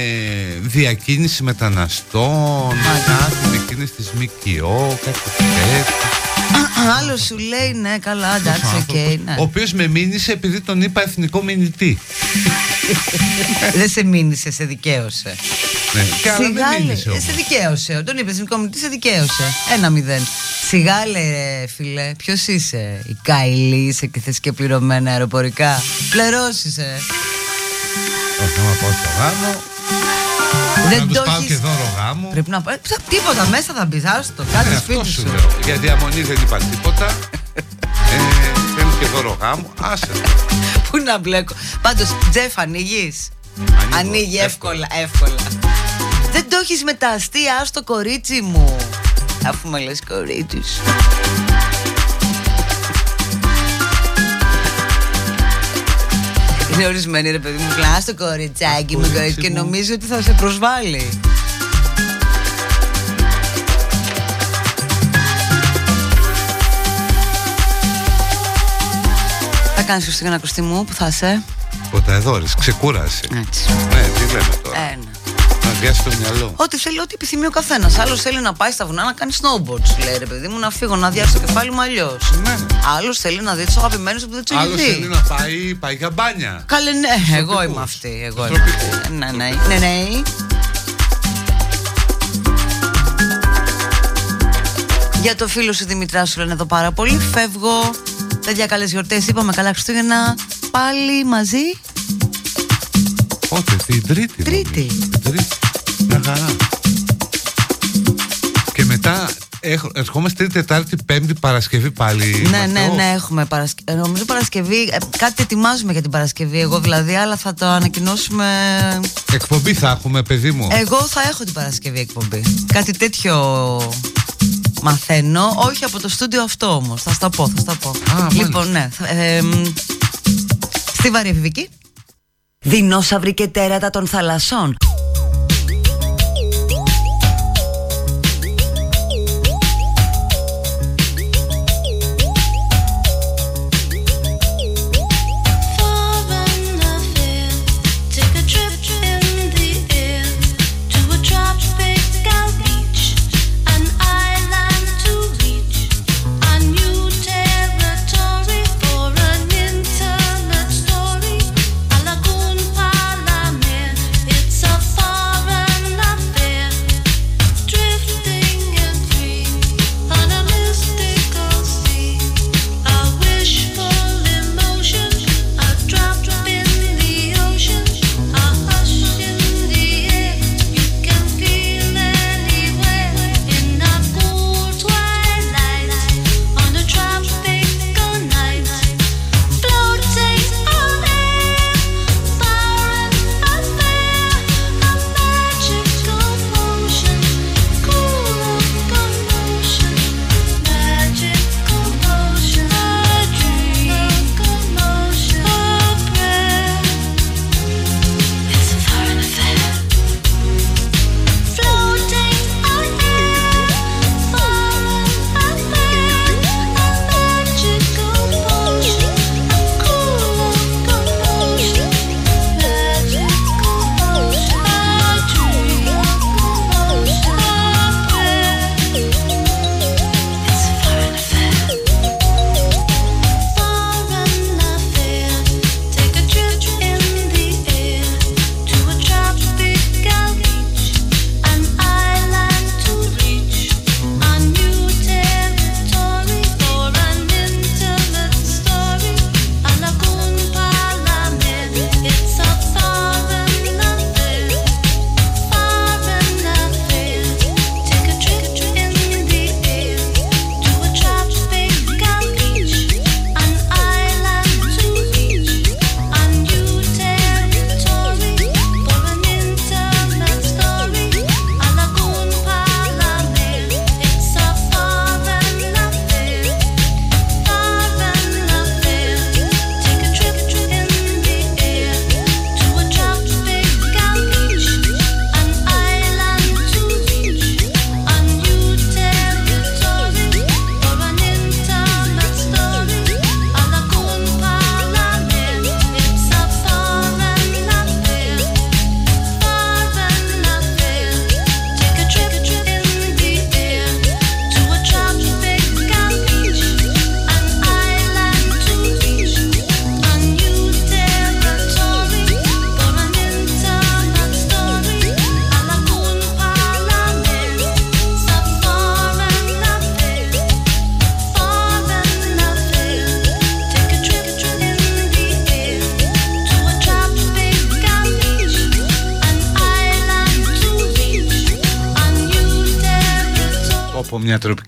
διακίνηση μεταναστών, κάτι εκείνες της ΜΚΟ, κάτι τέτοιο. Άλλο σου λέει ναι, καλά, εντάξει, οκ. ναι. Ο οποίος με μήνυσε επειδή τον είπα εθνικό μηνυτή. Δεν σε μήνυσε, σε δικαίωσε. Ναι, και άλλα με Σιγά μήνυσε λέει, όμως. σε δικαίωσε. Τον είπες στην κομμουνιτή, σε δικαίωσε. Ένα μηδέν. Σιγά λέει, ρε, φίλε, ποιος είσαι; Η Καηλή είσαι και θες και πληρωμένα αεροπορικά. Πληρώσει, ε. Όχι, άμα πάω στο γάμο. Δεν να τους το πάω έχεις- και δώρο γάμο. Πρέπει να πάει. Τίποτα μέσα θα μπεις. Άστο, Ναι, κάτι αυτό σπίτι σου σου. λέω. Για διαμονή δεν είπα τίποτα. ε, θέλει και δώρο γάμο. Άσε. Πού να μπλέκω. Πάντως, Τζεφ, ανοίγεις. Ανοίγει εύκολα, εύκολα. Δεν το έχεις με τα αστεία, στο κορίτσι μου. Αφού με λες κορίτσι σου. Είναι ορισμένη ρε παιδί μου, κλά στο κοριτσάκι μου κορίτσι και νομίζει ότι θα σε προσβάλλει. Θα κάνεις Χριστούγεννα κοστί μου, που θα είσαι; Ποταεδόρης, ξεκούρασε. Έτσι. Ναι, τι λέμε τώρα. Ένα. Να διάσει το μυαλό. Ό,τι θέλει, ό,τι επιθυμεί ο καθένας. Άλλος θέλει να πάει στα βουνά να κάνει snowboard, σου λέει ρε παιδί μου, να φύγω να διάσει το κεφάλι μου αλλιώς. Ναι. Άλλος θέλει να δει τους αγαπημένους που δεν τους έχει Άλλος δει. θέλει να πάει, πάει για μπάνια. Καλέ, ναι, εγώ είμαι αυτή. Εγώ είμαι αυτή. Ναι, ναι, ναι, ναι. Για το φίλο σου Δημητρά σου λένε εδώ πάρα πολύ. Φεύγω. Παιδιά, καλές γιορτές. Είπαμε καλά Χριστούγεννα. Πάλι μαζί. Πότε, την Τρίτη. Τρίτη. Την Τρίτη. Μια χαρά. Και μετά έχ- ερχόμαστε Τρίτη, Τετάρτη, Πέμπτη, Παρασκευή πάλι. Ναι, είμαστε ναι, off. ναι, έχουμε Παρασκευή. Νομίζω Παρασκευή. ε, κάτι ετοιμάζουμε για την Παρασκευή, εγώ δηλαδή, αλλά θα το ανακοινώσουμε. Εκπομπή θα έχουμε, παιδί μου. Εγώ θα έχω την Παρασκευή εκπομπή. Κάτι τέτοιο μαθαίνω. Όχι από το στούντιο αυτό όμως. Θα στα πω, θα στα πω. λοιπόν, ναι. θα- ε, μ, στη βαρύ εφηβική. Δεινόσαυροι και τέρατα των θαλασσών.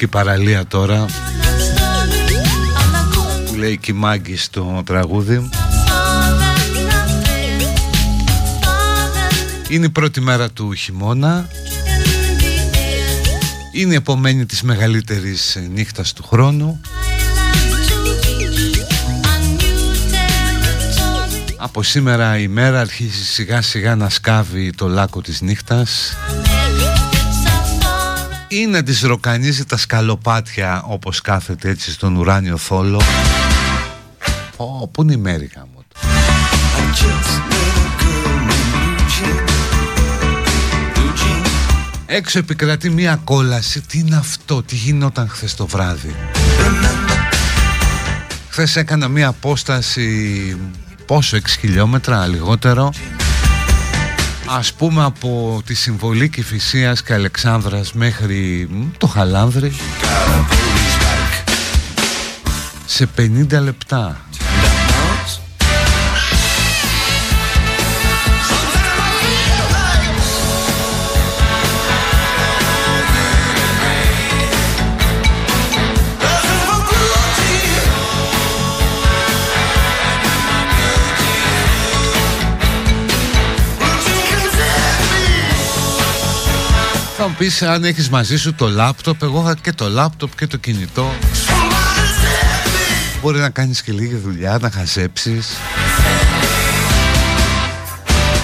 Μια τροπική παραλία τώρα Που λέει Κιμάγκη στο τραγούδι Είναι η πρώτη μέρα του χειμώνα. Είναι η επομένη της μεγαλύτερης νύχτας του χρόνου. Από σήμερα η μέρα αρχίζει σιγά σιγά να σκάβει το λάκκο της νύχτας ή να της ροκανίζει τα σκαλοπάτια όπως κάθεται έτσι στον ουράνιο θόλο. Ω, πού είναι η μέρη γάμο Έξω επικρατεί μία κόλαση. Τι είναι αυτό, τι γινόταν χθες το βράδυ. Χθες έκανα μία απόσταση Πόσο, 6 χιλιόμετρα, λιγότερο Ας πούμε από τη συμβολή Κηφισίας και Αλεξάνδρας μέχρι το Χαλάνδρη. Σε 50 λεπτά πεις αν έχεις μαζί σου το λάπτοπ Εγώ είχα και το λάπτοπ και το κινητό. Μπορεί να κάνεις και λίγη δουλειά Να χαζέψεις.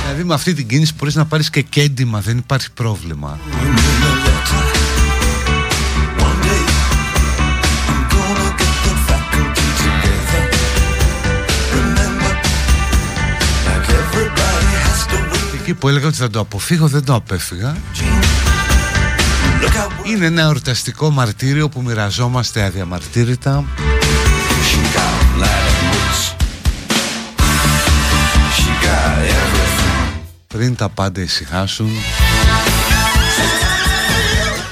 Δηλαδή με αυτή την κίνηση μπορείς να πάρεις και κέντημα Δεν υπάρχει πρόβλημα. Εκεί που έλεγα ότι θα το αποφύγω δεν το απέφυγα είναι ένα εορταστικό μαρτύριο που μοιραζόμαστε αδιαμαρτύρητα. Πριν τα πάντα ησυχάσουν.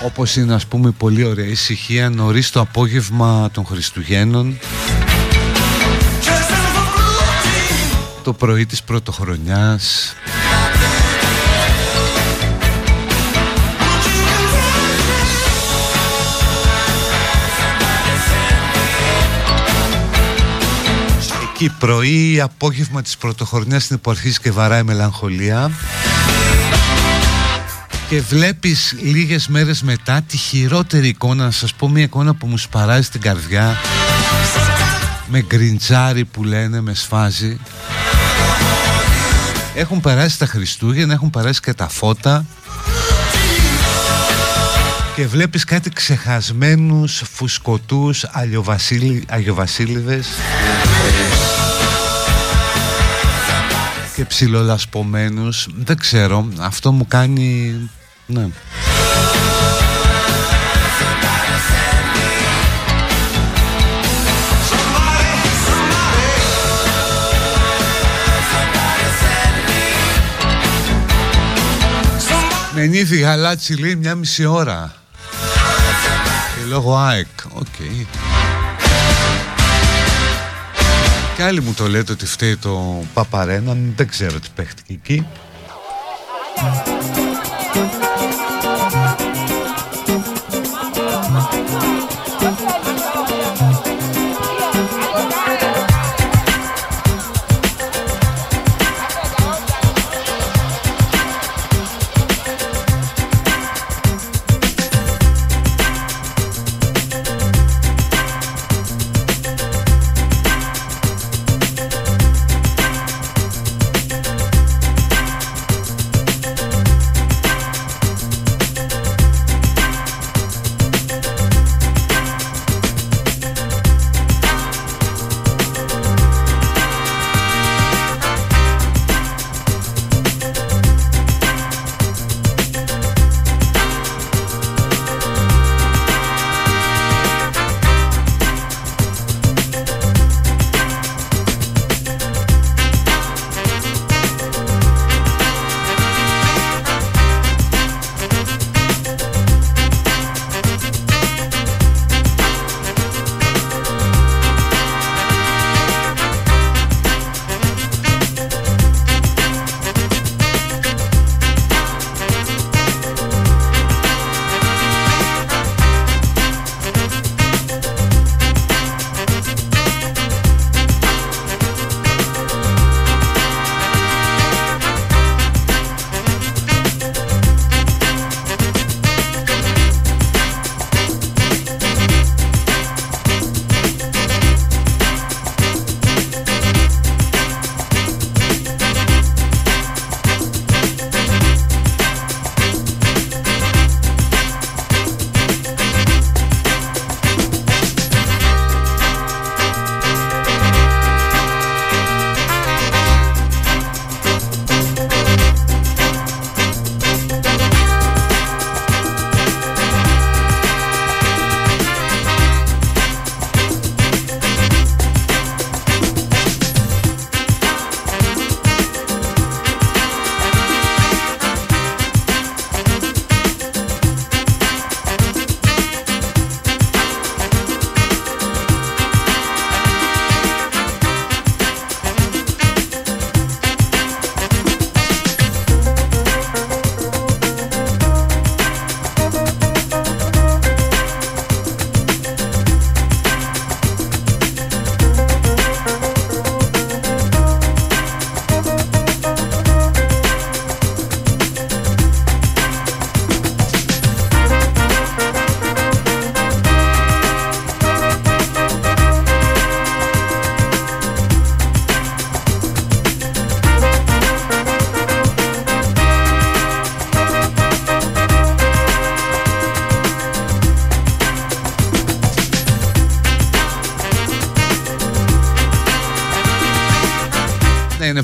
Όπως είναι ας πούμε πολύ ωραία ησυχία νωρίς το απόγευμα των Χριστουγέννων. Το πρωί της πρωτοχρονιάς εκεί πρωί ή απόγευμα της πρωτοχρονιάς στην που αρχίζει και βαράει μελαγχολία. Και βλέπεις λίγες μέρες μετά τη χειρότερη εικόνα να σας πω μια εικόνα που μου σπαράζει την καρδιά. Με γκριντζάρι που λένε με σφάζει. Έχουν περάσει τα Χριστούγεννα έχουν περάσει και τα φώτα. Και βλέπεις κάτι ξεχασμένους φουσκωτούς αγιοβασίλειδες και ψιλολασπωμένους δεν ξέρω αυτό μου κάνει ναι. Με νύφη γαλάτσι λέει μια μισή ώρα. Και λόγω ΑΕΚ Οκ. okay. Και άλλοι μου το λέτε ότι φταίει το Παπαρένα Δεν ξέρω τι παίχτηκε εκεί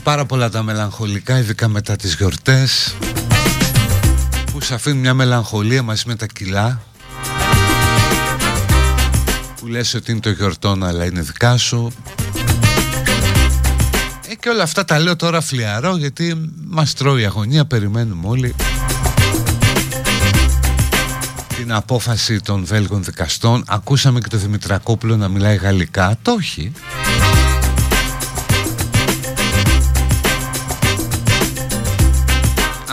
πάρα πολλά τα μελαγχολικά, ειδικά μετά τις γιορτές που σου αφήνουν μια μελαγχολία μαζί με τα κιλά που λες ότι είναι το γιορτόν αλλά είναι δικά σου ε, και όλα αυτά τα λέω τώρα φλιαρό γιατί μας τρώει η αγωνία, περιμένουμε όλοι την απόφαση των Βέλγων δικαστών. Ακούσαμε και το Δημητρακόπουλο να μιλάει γαλλικά. Το όχι.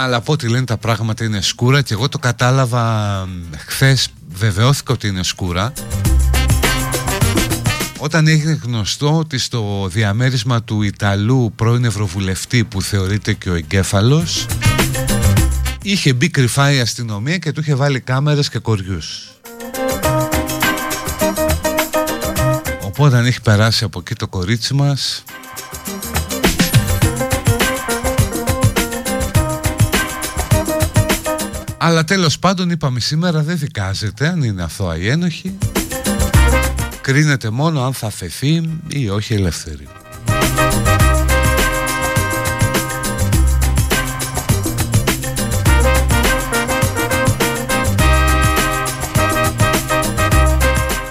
Αλλά από ό,τι λένε τα πράγματα είναι σκούρα και εγώ το κατάλαβα χθες βεβαιώθηκα ότι είναι σκούρα όταν έγινε γνωστό ότι στο διαμέρισμα του Ιταλού πρώην Ευρωβουλευτή που θεωρείται και ο εγκέφαλος είχε μπει κρυφά η αστυνομία και του είχε βάλει κάμερες και κοριούς. Οπότε αν έχει περάσει από εκεί το κορίτσι μας Αλλά τέλος πάντων είπαμε σήμερα δεν δικάζεται αν είναι αθώα ή ένοχη Κρίνεται μόνο αν θα φεθεί ή όχι ελεύθερη.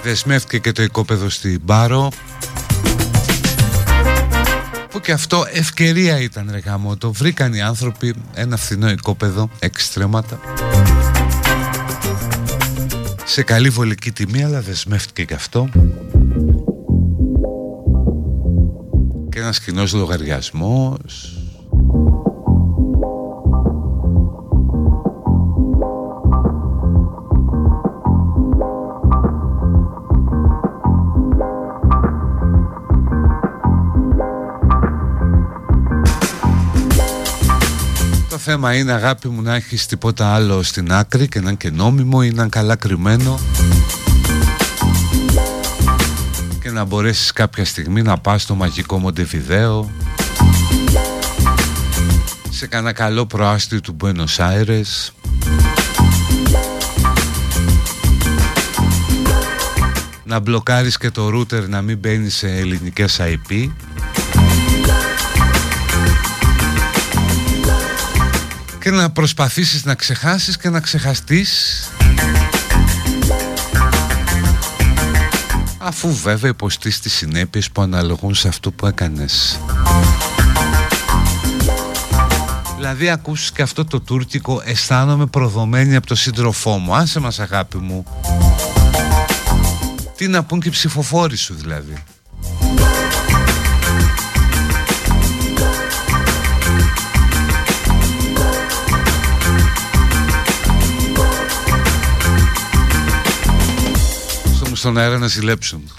Δεσμεύτηκε και το οικόπεδο στην Πάρο που και αυτό ευκαιρία ήταν ρε γάμο. Το βρήκαν οι άνθρωποι ένα φθηνό οικόπεδο εξτρέματα σε καλή βολική τιμή αλλά δεσμεύτηκε και αυτό. Και ένας κοινός λογαριασμός θέμα είναι αγάπη μου να έχεις τίποτα άλλο στην άκρη και να είναι και νόμιμο ή να είναι καλά κρυμμένο και να μπορέσεις κάποια στιγμή να πας στο μαγικό Μοντεβιδέο σε κανένα καλό προάστιο του Buenos Aires. Να μπλοκάρεις και το router να μην μπαίνει σε ελληνικές IP και να προσπαθήσεις να ξεχάσεις και να ξεχαστείς αφού βέβαια υποστείς τις συνέπειες που αναλογούν σε αυτό που έκανες. Δηλαδή ακούσεις και αυτό το τουρκικό αισθάνομαι προδομένη από το σύντροφό μου. Άσε μας αγάπη μου. Τι να πούν και οι ψηφοφόροι σου δηλαδή. Στον αέρα να ζηλέψουν.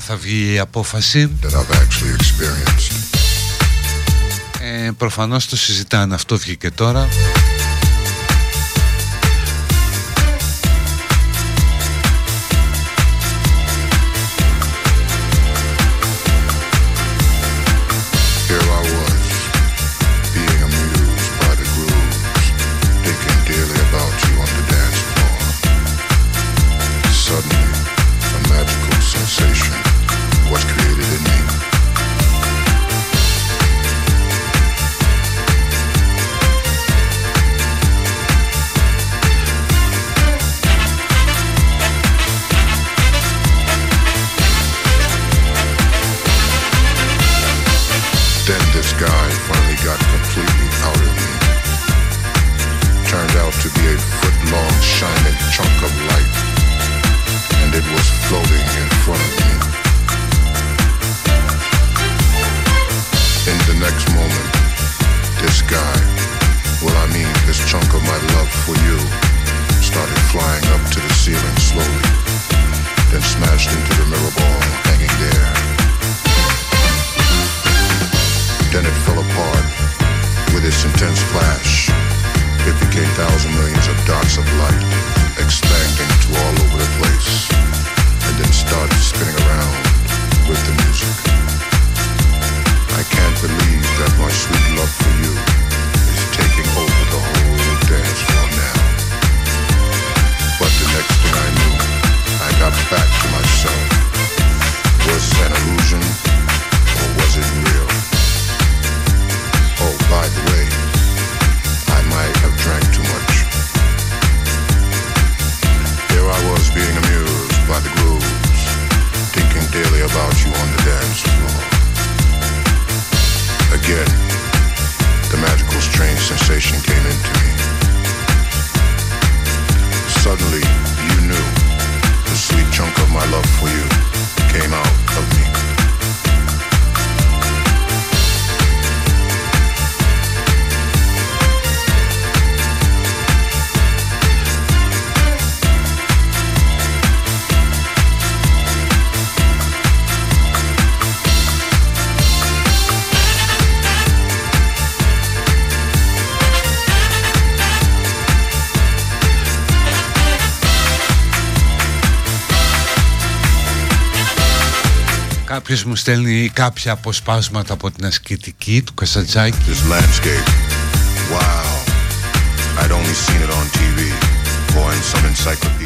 σύντομα θα βγει η απόφαση. Ε, προφανώς το συζητάνε, αυτό βγήκε τώρα. Κάποιος μου στέλνει κάποια αποσπάσματα από την ασκητική του Κασατζάκη.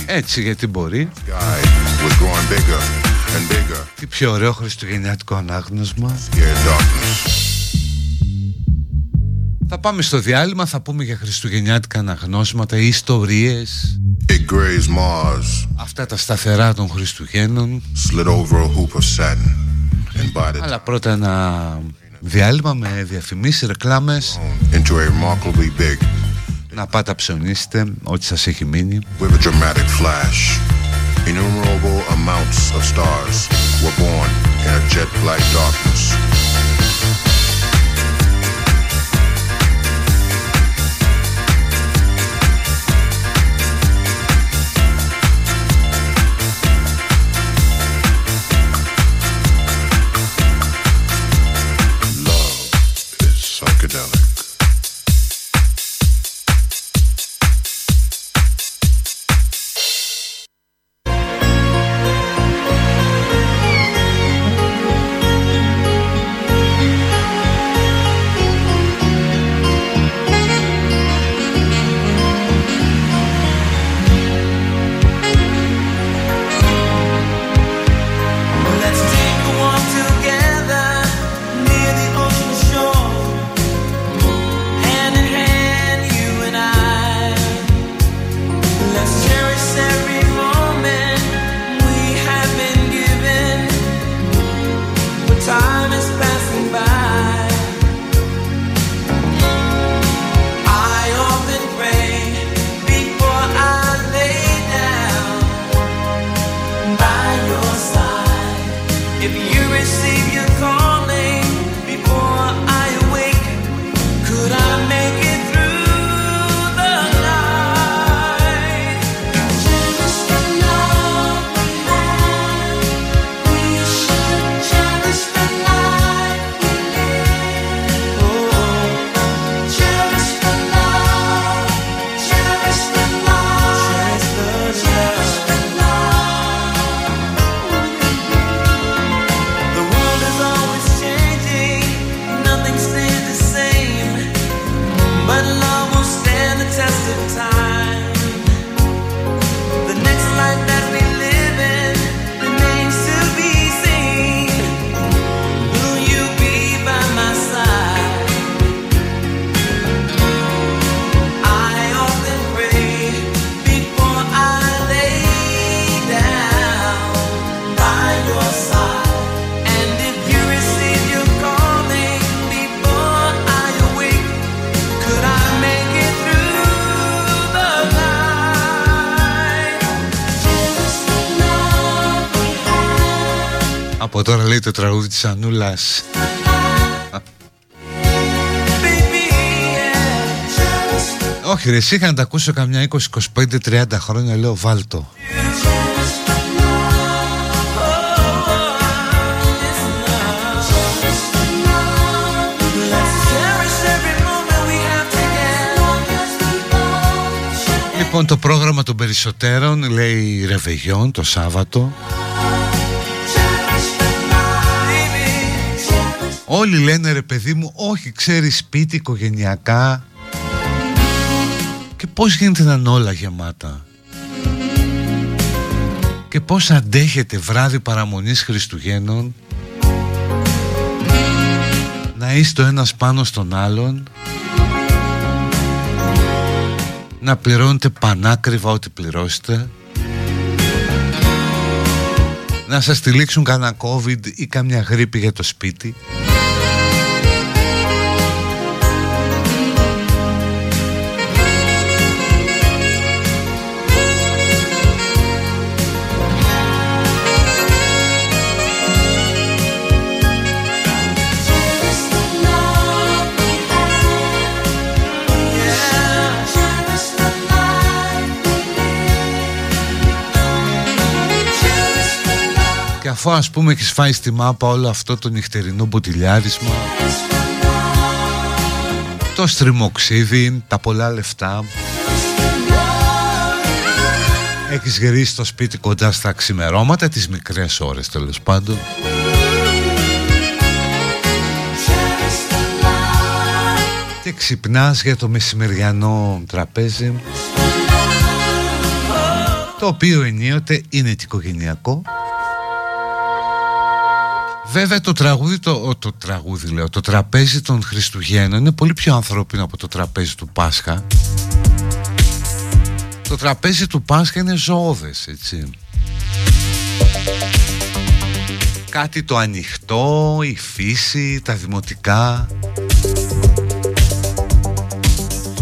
Έτσι γιατί μπορεί. Τι πιο ωραίο χριστουγεννιάτικο ανάγνωσμα. Θα πάμε στο διάλειμμα, θα πούμε για χριστουγεννιάτικα αναγνώσματα, ιστορίες. It Mars. Αυτά τα σταθερά των Χριστουγέννων. Slid over a hoop of satin. Αλλά πρώτα ένα διάλειμμα με διαφημίσεις, ρεκλάμες. Να πάτε ψωνίσετε ό,τι σας έχει μείνει. Innumerable amounts of stars were born in a jet-like darkness. Της Ανούλας Όχι ρε, εσύ είχα να τα ακούσω καμιά 20, 25, 30 χρόνια, λέω βάλτο. Λοιπόν το πρόγραμμα των περισσότερων λέει Ρεβεγιόν το Σάββατο Όλοι λένε ρε παιδί μου όχι ξέρεις σπίτι οικογενειακά Και πώς γίνεται να είναι όλα γεμάτα. Και πώς αντέχετε βράδυ παραμονής Χριστουγέννων Να είστε ο ένας πάνω στον άλλον να πληρώνετε πανάκριβα ό,τι πληρώσετε να σας τυλίξουν κανένα COVID ή καμιά γρήπη για το σπίτι αφού ας πούμε έχεις φάει στη μάπα όλο αυτό το νυχτερινό μποτιλιάρισμα Το στριμοξίδι, τα πολλά λεφτά Έχεις γυρίσει στο σπίτι κοντά στα ξημερώματα Τις μικρές ώρες τέλος πάντων. Και ξυπνάς για το μεσημεριανό τραπέζι Το οποίο ενίοτε είναι οικογενειακό Βέβαια το τραγούδι, το, το τραγούδι λέω, το τραπέζι των Χριστουγέννων είναι πολύ πιο ανθρώπινο από το τραπέζι του Πάσχα. Το τραπέζι του Πάσχα είναι ζωώδες, έτσι. Κάτι το ανοιχτό, η φύση, τα δημοτικά.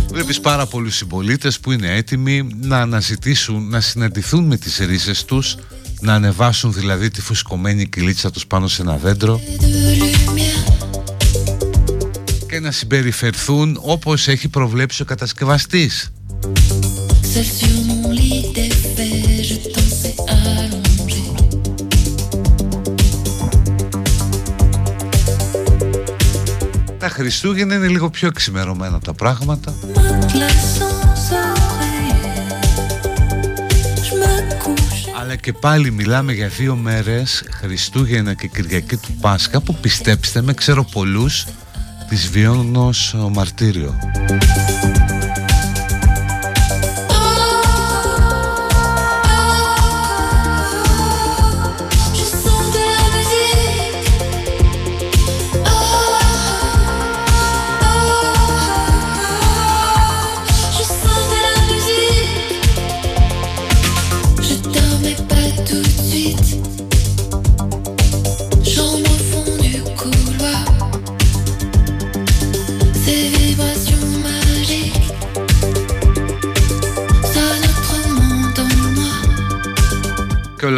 Βλέπεις πάρα πολλούς συμπολίτες που είναι έτοιμοι να αναζητήσουν, να συναντηθούν με τις ρίζες τους να ανεβάσουν δηλαδή τη φουσκωμένη κυλίτσα τους πάνω σε ένα δέντρο και να συμπεριφερθούν όπως έχει προβλέψει ο κατασκευαστής. Τα Χριστούγεννα είναι λίγο πιο εξημερωμένα τα πράγματα Αλλά και πάλι μιλάμε για δύο μέρες Χριστούγεννα και Κυριακή του Πάσχα Που πιστέψτε με ξέρω πολλούς Τις βιώνουν ως μαρτύριο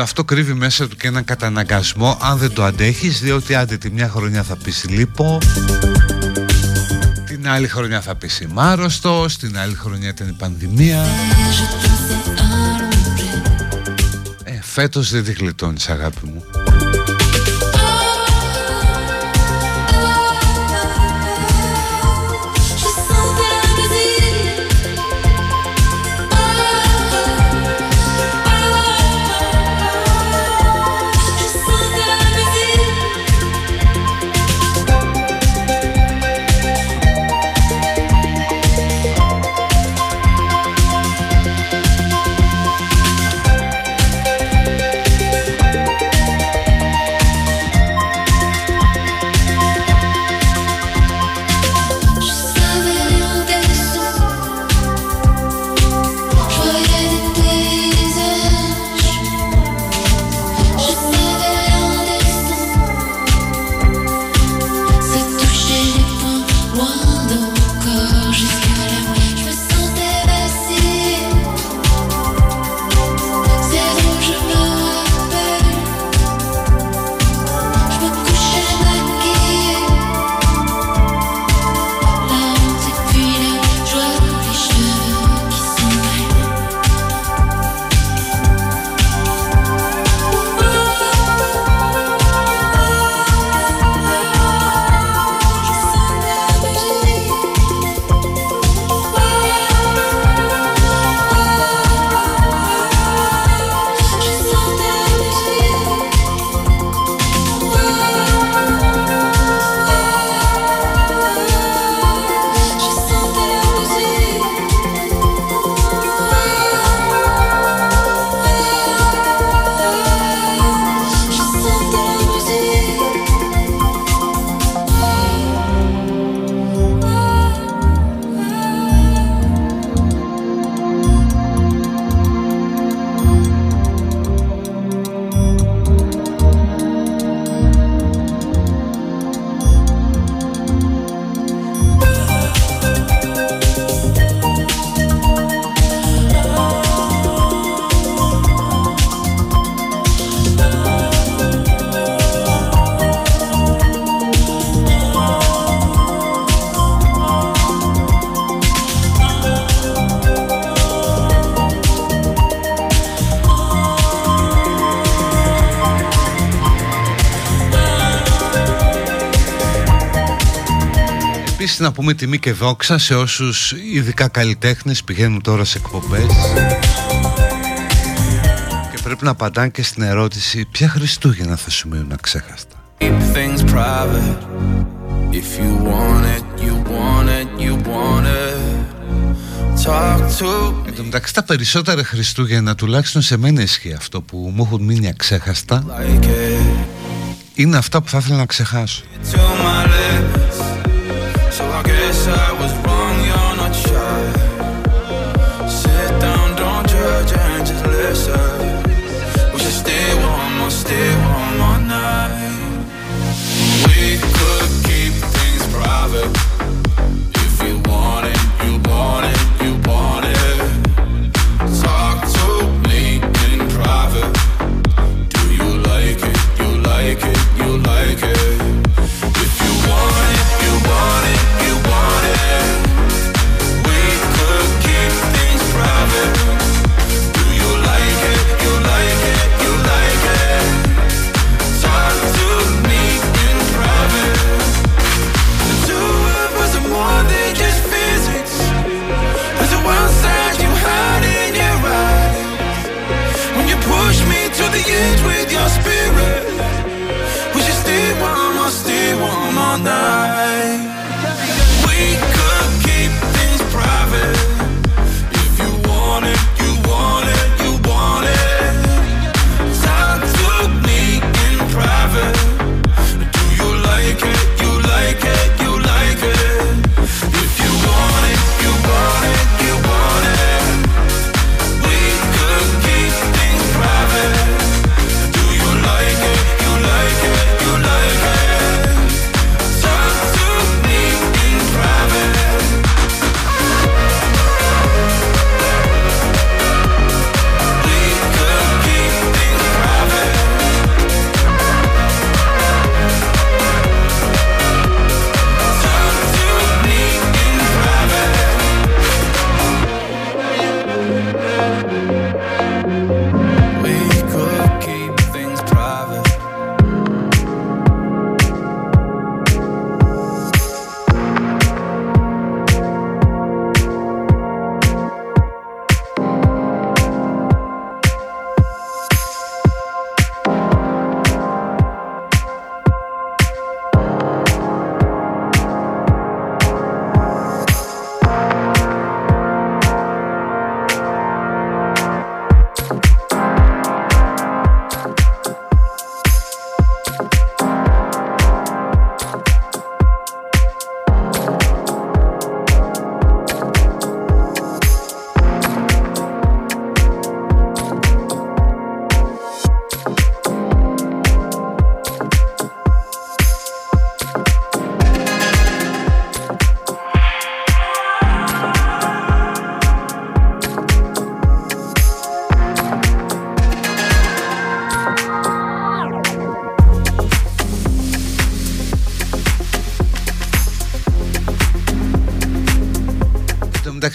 αυτό κρύβει μέσα του και έναν καταναγκασμό. Αν δεν το αντέχεις διότι άντε τη μια χρονιά θα πεις λίπο την άλλη χρονιά θα πεις είμαι άρρωστος την άλλη χρονιά ήταν η πανδημία. Ε, φέτος δεν τη γλιτώνεις αγάπη μου Εντάξει να πούμε τιμή και δόξα σε όσους ειδικά καλλιτέχνες πηγαίνουν τώρα σε εκπομπές και πρέπει να απαντάνε και στην ερώτηση ποια Χριστούγεννα θα σου μείνουν αξέχαστα; Εν τω μεταξύ τα περισσότερα Χριστούγεννα τουλάχιστον σε μένα ισχύει αυτό που μου έχουν μείνει αξέχαστα είναι αυτά που θα ήθελα να ξεχάσω. guess I was wrong, you're not shy. Sit down, don't judge, and just listen. We should stay warm or stay warm.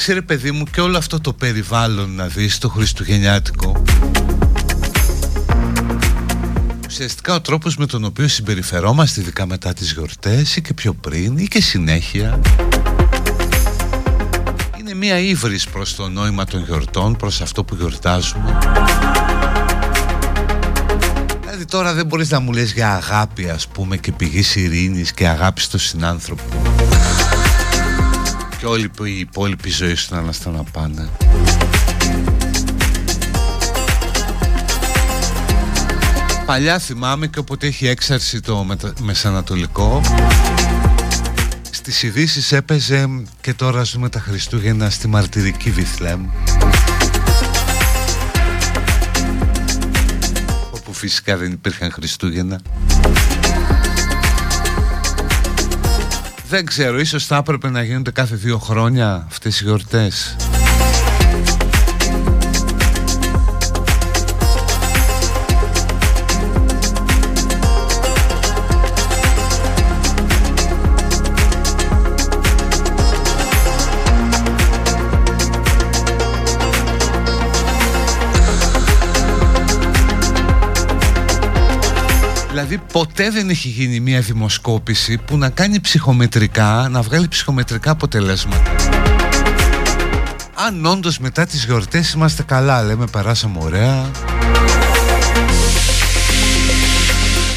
Ξέρει παιδί μου και όλο αυτό το περιβάλλον να δεις το χριστουγεννιάτικο. Ουσιαστικά ο τρόπος με τον οποίο συμπεριφερόμαστε ειδικά μετά τις γιορτές ή και πιο πριν ή και συνέχεια είναι μια ύβρις προς το νόημα των γιορτών, προς αυτό που γιορτάζουμε. Δηλαδή τώρα δεν μπορείς να μου λες για αγάπη ας πούμε και πηγής ειρήνης και αγάπη στο συνάνθρωπο και όλη η υπόλοιπη ζωή σου να πάνε Παλιά θυμάμαι και όποτε έχει έξαρση το Μεσανατολικό Στις ειδήσεις έπαιζε και τώρα ζούμε τα Χριστούγεννα στη μαρτυρική Βιθλέμ Όπου φυσικά δεν υπήρχαν Χριστούγεννα Δεν ξέρω, ίσως θα έπρεπε να γίνονται κάθε δύο χρόνια αυτές οι γιορτές. Ποτέ δεν έχει γίνει μια δημοσκόπηση που να κάνει ψυχομετρικά, να βγάλει ψυχομετρικά αποτελέσματα. Αν όντως μετά τις γιορτές είμαστε καλά, λέμε περάσαμε ωραία.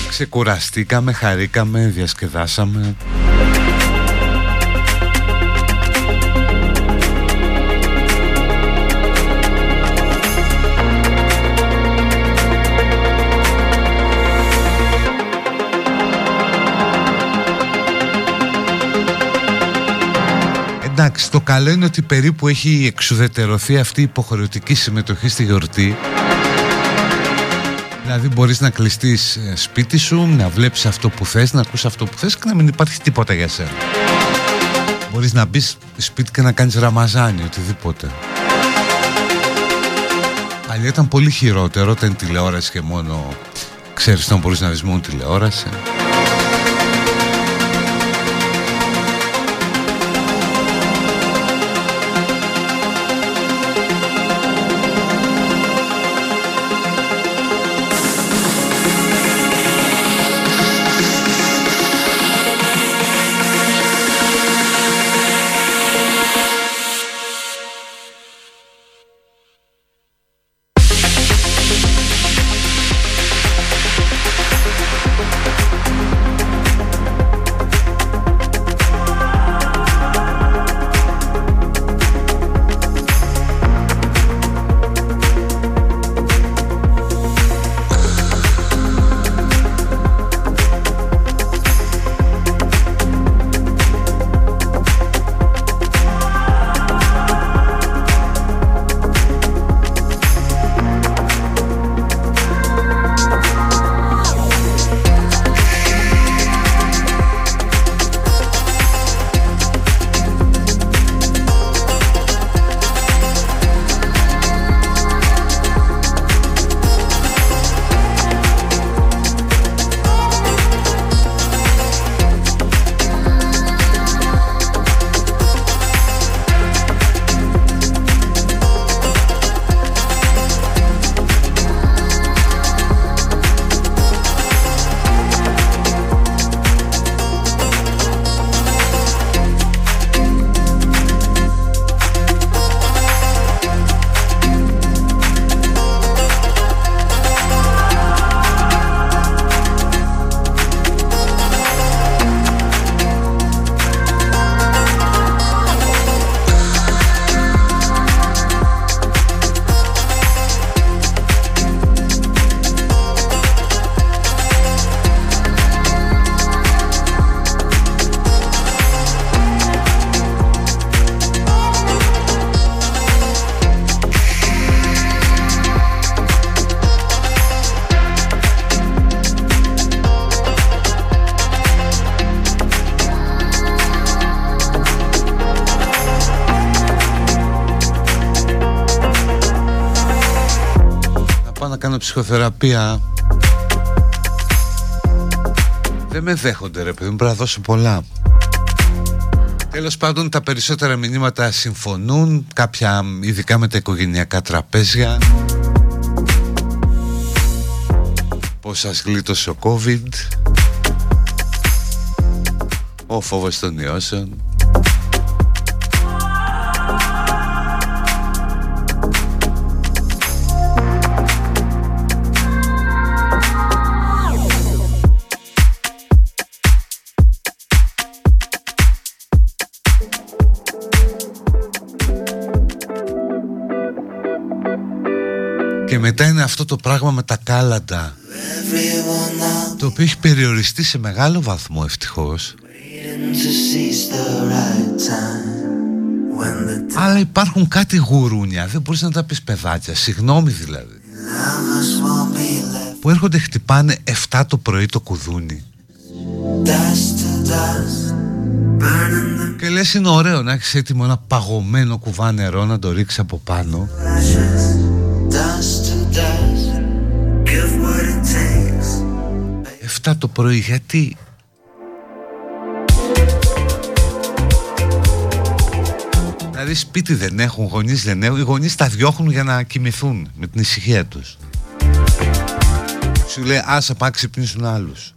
Ξεκουραστήκαμε, χαρήκαμε, διασκεδάσαμε. Εντάξει, το καλό είναι ότι περίπου έχει εξουδετερωθεί αυτή η υποχρεωτική συμμετοχή στη γιορτή. Δηλαδή μπορείς να κλειστείς ε, σπίτι σου, να βλέπεις αυτό που θες, να ακούς αυτό που θες και να μην υπάρχει τίποτα για σένα. Μπορείς να μπεις σπίτι και να κάνεις ραμαζάνι, οτιδήποτε. Παλιά ήταν πολύ χειρότερο όταν τηλεόραση και μόνο ξέρεις να μπορείς να δεις μόνο τηλεόραση. Ψυχοθεραπεία δεν με δέχονται ρε παιδί μου, πρέπει να δώσω πολλά. Τέλος πάντων τα περισσότερα μηνύματα συμφωνούν, κάποια ειδικά με τα οικογενειακά τραπέζια. Πώς σας γλίτωσε ο COVID, ο φόβος των ιώσεων. Μετά είναι αυτό το πράγμα με τα κάλαντα το οποίο έχει περιοριστεί σε μεγάλο βαθμό ευτυχώς. Αλλά υπάρχουν κάτι γουρούνια δεν μπορείς να τα πεις παιδάκια συγγνώμη δηλαδή που έρχονται χτυπάνε 7 το πρωί το κουδούνι. Και λες είναι ωραίο να έχεις έτοιμο ένα παγωμένο κουβά νερό να το ρίξεις από πάνω Εφτά το πρωί γιατί; Δηλαδή σπίτι δεν έχουν, γονείς δεν έχουν. Οι γονείς τα διώχνουν για να κοιμηθούν Με την ησυχία τους. Σου λέει άσε πά ξυπνήσουν άλλους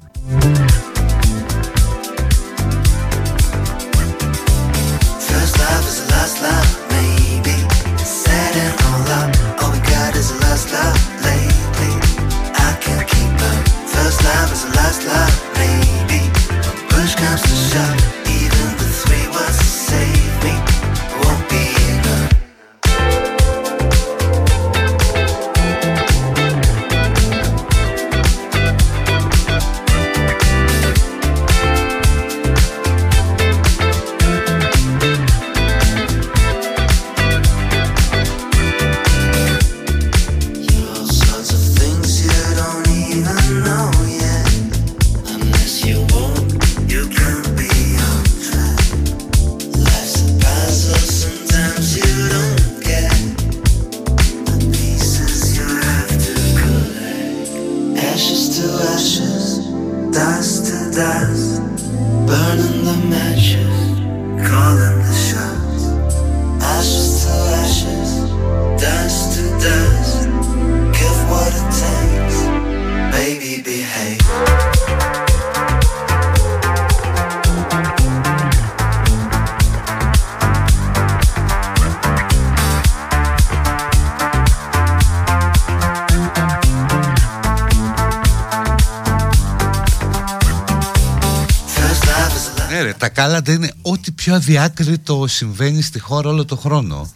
αδιάκριτο συμβαίνει στη χώρα όλο το χρόνο.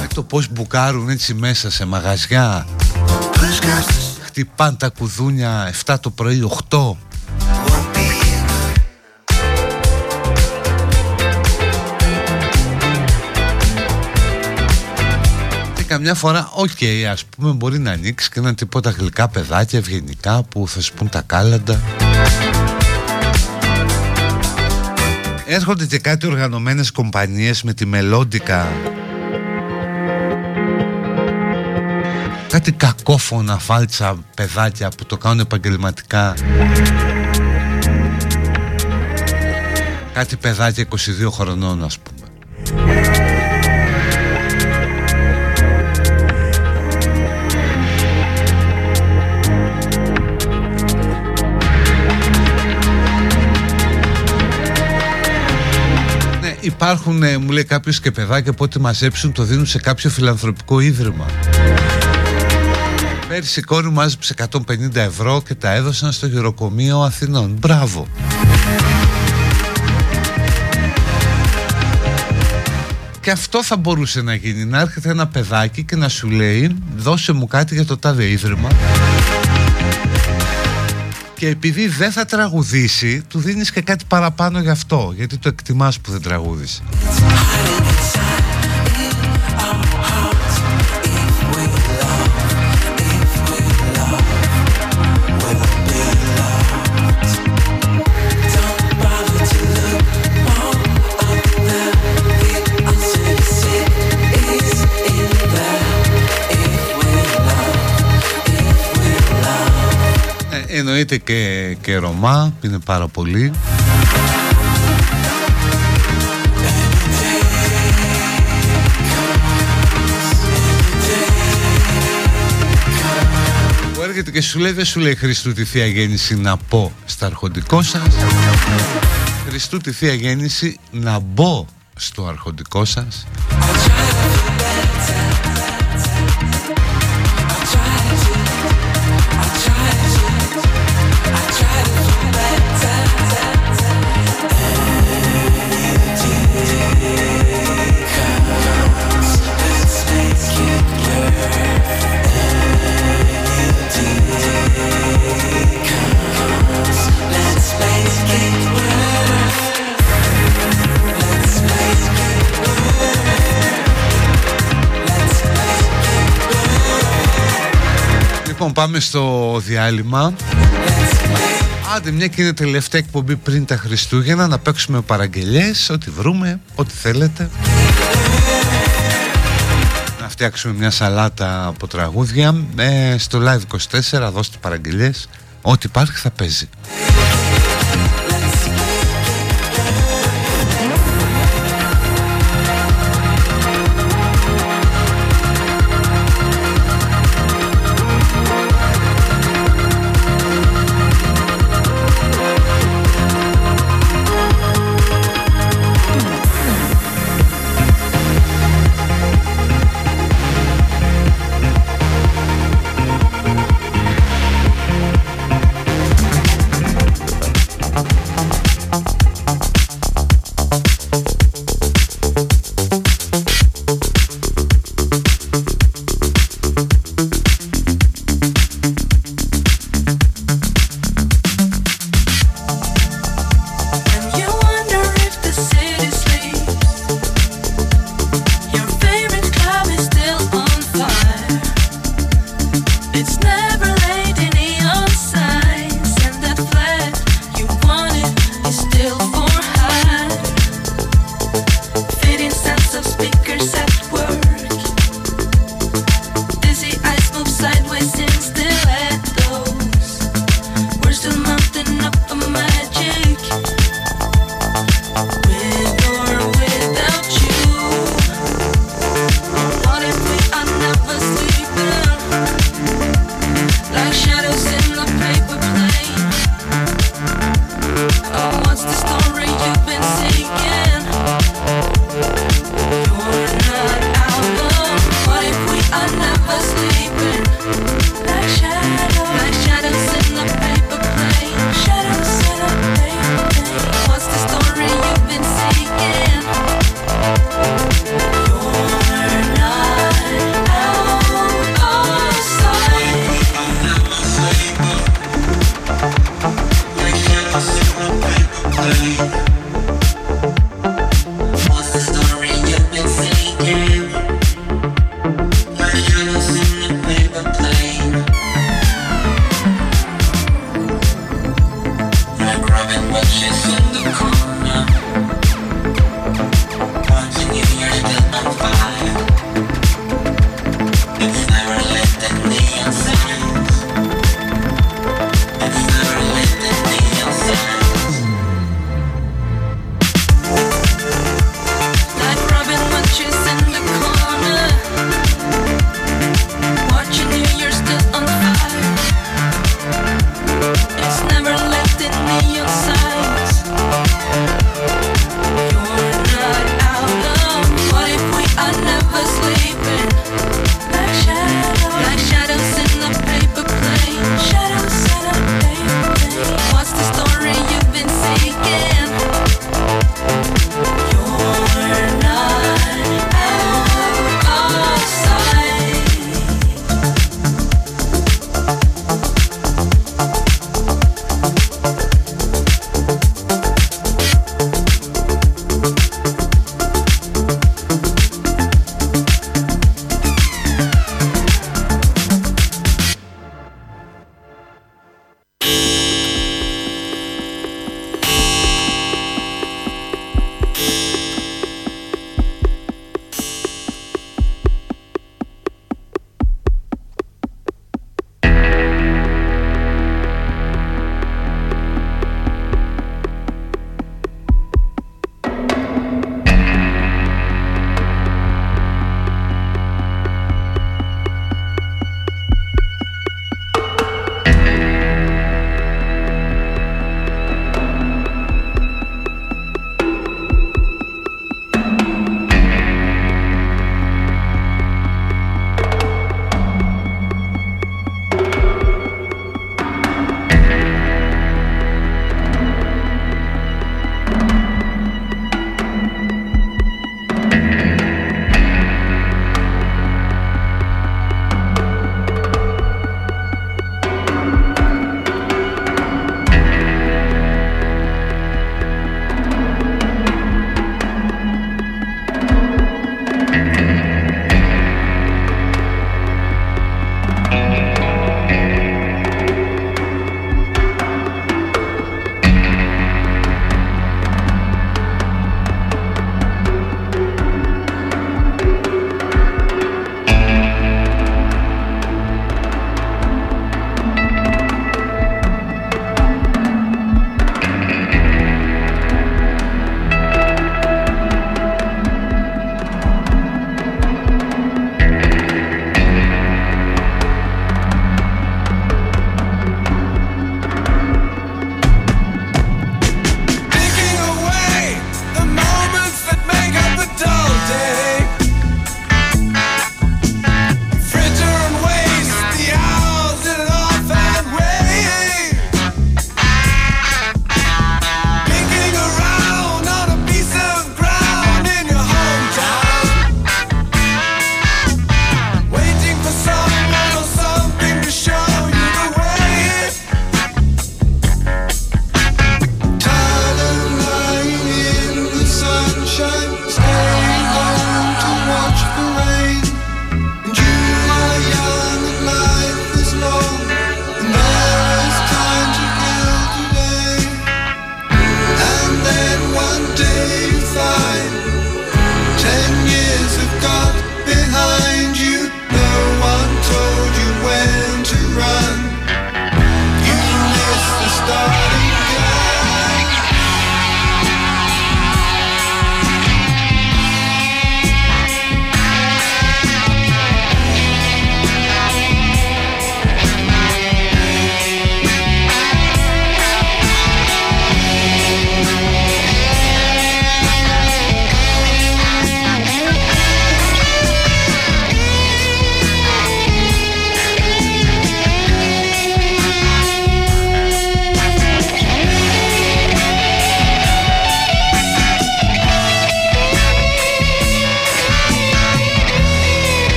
Με το πως μπουκάρουν έτσι μέσα σε μαγαζιά. Χτυπάν τα κουδούνια 7 το πρωί 8 Και καμιά φορά, οκ, ας πούμε, μπορεί να ανοίξει και ένα τίποτα γλυκά παιδάκια ευγενικά που θα σου πούν τα κάλαντα. Έρχονται και κάτι οργανωμένες κομπανίες με τη μελόντικα Κάτι κακόφωνα φάλτσα παιδάκια που το κάνουν επαγγελματικά. Κάτι παιδάκια 22 χρονών ας πούμε υπάρχουν, ε, μου λέει κάποιος και παιδάκια που ό,τι μαζέψουν το δίνουν σε κάποιο φιλανθρωπικό ίδρυμα. Πέρυσι η κόρη μου μάζεψε 150 ευρώ και τα έδωσαν στο γεροκομείο Αθηνών. Μπράβο. Και αυτό θα μπορούσε να γίνει, να έρχεται ένα παιδάκι και να σου λέει δώσε μου κάτι για το τάδε ίδρυμα και επειδή δεν θα τραγουδήσει του δίνεις και κάτι παραπάνω γι' αυτό γιατί το εκτιμάς που δεν τραγούδισε εννοείται και, και Ρωμά που είναι πάρα πολύ. Που έρχεται και σου λέει δεν σου λέει Χριστού τη Θεία Γέννηση να πω στα αρχοντικό σας. Χριστού τη Θεία Γέννηση να μπω στο αρχοντικό σας Λοιπόν πάμε στο διάλειμμα. Άντε μια και είναι τελευταία εκπομπή πριν τα Χριστούγεννα Να παίξουμε παραγγελίες Ό,τι βρούμε, ό,τι θέλετε. Να φτιάξουμε μια σαλάτα από τραγούδια. Ε, Στο Live 24 δώστε παραγγελίες Ό,τι υπάρχει θα παίζει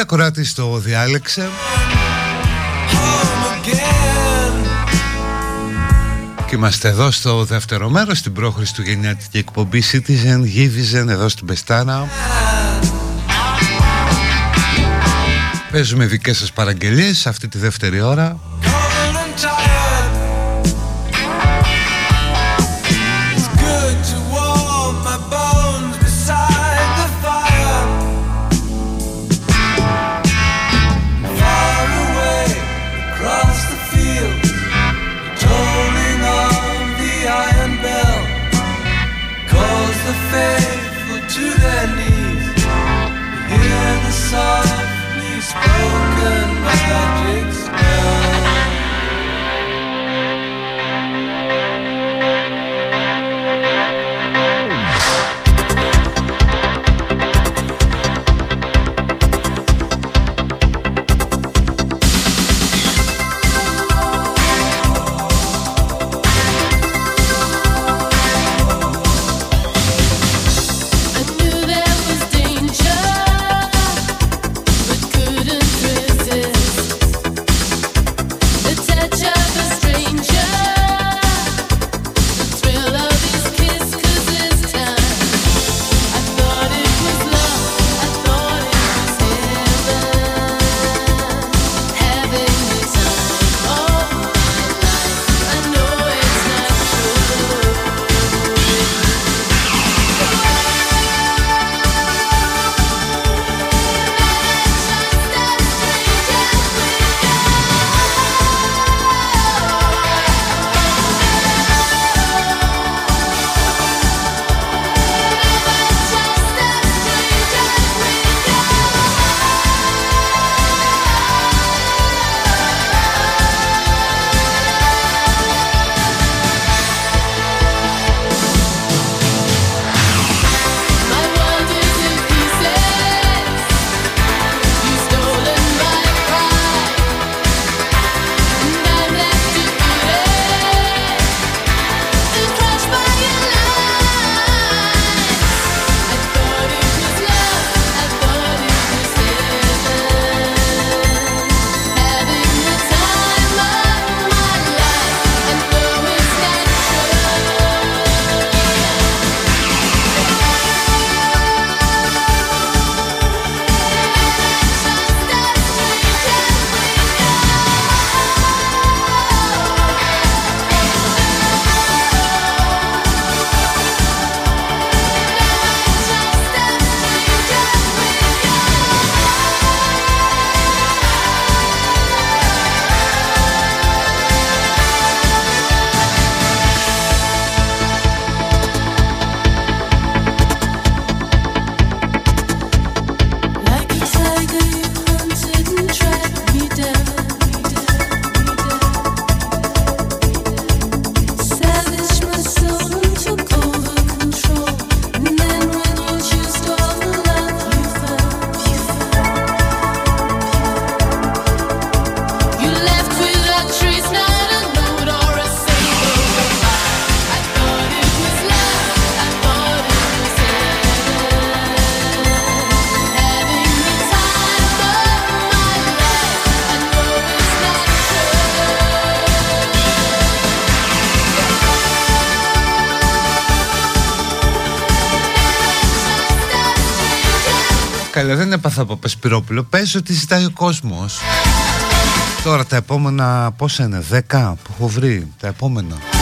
το τραγούδι, ακράτης το διάλεξε. Και είμαστε εδώ στο δεύτερο μέρος στην προχριστουγεννιάτικη εκπομπή Citizen Givizen εδώ στην Πεστάνα Παίζουμε δικές σας παραγγελίες αυτή τη δεύτερη ώρα Καλά δεν έπαθα από Πεσπυρόπουλο. Πες ότι ζητάει ο κόσμος. Τώρα τα επόμενα πόσα είναι 10 που έχω βρει Τα επόμενα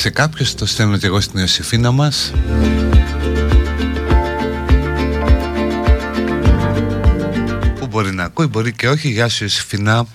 Αυτό το ζήτησε κάποιος, το στέλνω και εγώ στην Ιωσήφίνα μας. Που μπορεί να ακούει, μπορεί και όχι. Γεια σου Ιωσήφίνα.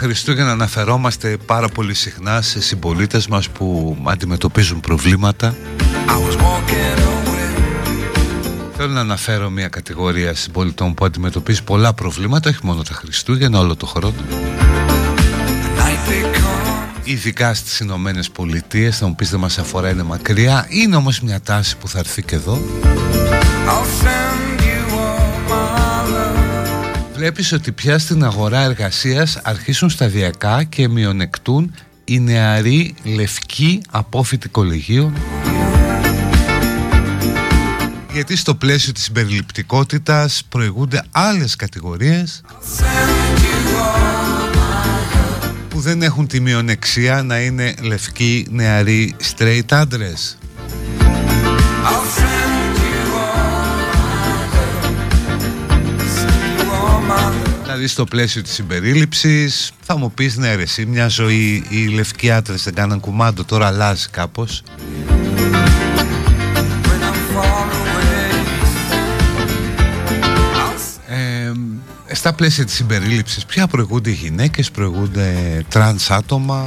Χριστούγεννα αναφερόμαστε πάρα πολύ συχνά σε συμπολίτες μας που αντιμετωπίζουν προβλήματα. Θέλω να αναφέρω μια κατηγορία συμπολιτών που αντιμετωπίζει πολλά προβλήματα όχι μόνο τα Χριστούγεννα, όλο το χρόνο. Ειδικά στις Ηνωμένες Πολιτείες, θα μου πεις δεν μας αφορά, είναι μακριά. Είναι όμως μια τάση που θα έρθει και εδώ Βλέπεις ότι πια στην αγορά εργασίας αρχίσουν σταδιακά και μειονεκτούν οι νεαροί λευκοί απόφοιτοι κολεγίων γιατί στο πλαίσιο της συμπεριληπτικότητας προηγούνται άλλες κατηγορίες που δεν έχουν τη μειονεξία να είναι λευκοί νεαροί straight άντρες; Δηλαδή στο πλαίσιο της συμπερίληψης. Θα μου πεις ναι ρε εσύ μια ζωή οι λευκοί άντρες δεν κάναν κουμάντο τώρα αλλάζει κάπως. Ε, στα πλαίσια της συμπερίληψης ποια προηγούνται οι γυναίκες, προηγούνται τρανς άτομα;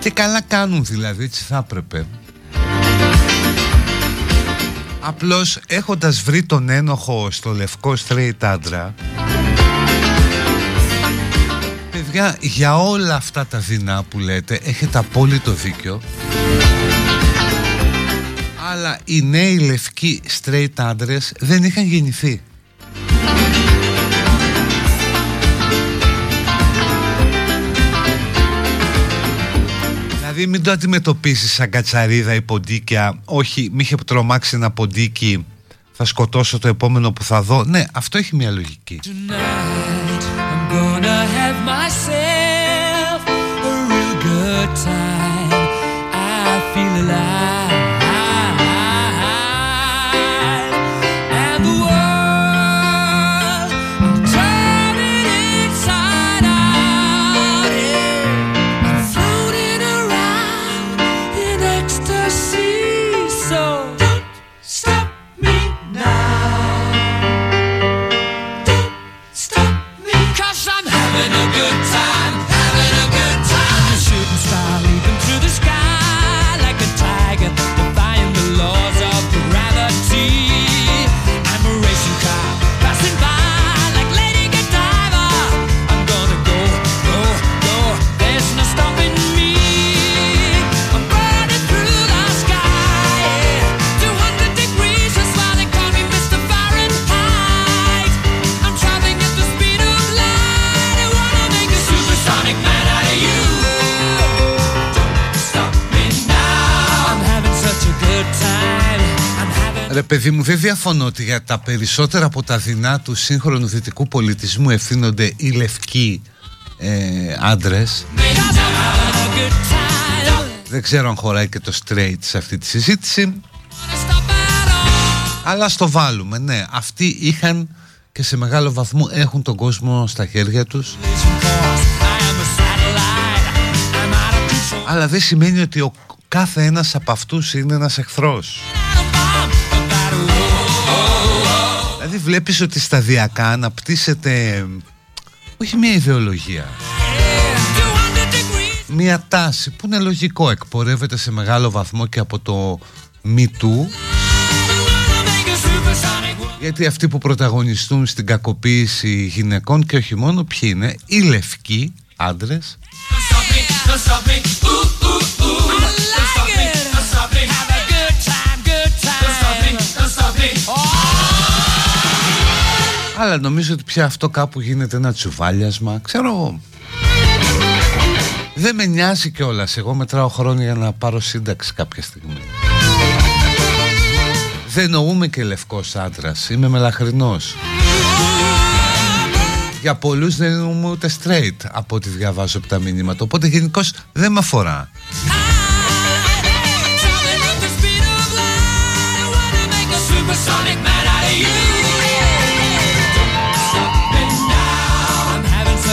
Και καλά κάνουν δηλαδή, έτσι θα έπρεπε Απλώς έχοντας βρει τον ένοχο στο λευκό straight άντρα Παιδιά, για όλα αυτά τα δεινά που λέτε έχετε απόλυτο δίκιο αλλά οι νέοι λευκοί straight άντρες δεν είχαν γεννηθεί. Δηλαδή μην το αντιμετωπίσεις σαν κατσαρίδα ή ποντίκια. Όχι, μη είχε τρομάξει ένα ποντίκι Θα σκοτώσω το επόμενο που θα δω. Ναι, αυτό έχει μια λογική. I'm gonna have myself παιδί μου δεν διαφωνώ ότι για τα περισσότερα από τα δεινά του σύγχρονου δυτικού πολιτισμού ευθύνονται οι λευκοί ε, άντρες. Δεν ξέρω αν χωράει και το straight σε αυτή τη συζήτηση. Αλλά στο βάλουμε ναι. Αυτοί είχαν και σε μεγάλο βαθμό έχουν τον κόσμο στα χέρια τους. Αλλά δεν σημαίνει ότι ο κάθε ένας από αυτούς είναι ένας εχθρός Δηλαδή βλέπεις ότι σταδιακά αναπτύσσεται όχι μια ιδεολογία. Μια τάση που είναι λογικό εκπορεύεται σε μεγάλο βαθμό και από το Me Too. Γιατί αυτοί που πρωταγωνιστούν στην κακοποίηση γυναικών και όχι μόνο ποιοι είναι; Οι λευκοί άντρες Αλλά νομίζω ότι πια αυτό κάπου γίνεται ένα τσουβάλιασμα. Ξέρω Δεν με νοιάζει κιόλας. Εγώ μετράω χρόνια για να πάρω σύνταξη κάποια στιγμή. Δεν εννοούμε και λευκός άντρας. Είμαι μελαχρινός. Για πολλούς δεν εννοούμε ούτε straight από ό,τι διαβάζω από τα μηνύματα. Οπότε γενικώς δεν με αφορά. Supersonic man out of you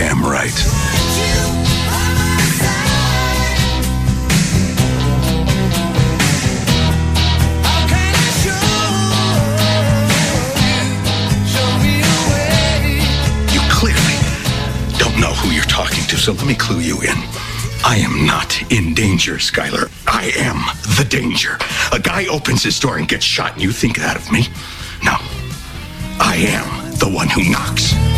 Goddamn right. You clearly don't know who you're talking to, so let me clue you in. I am not in danger, Skylar. I am the danger. A guy opens his door and gets shot, and you think that of me? No. I am the one who knocks.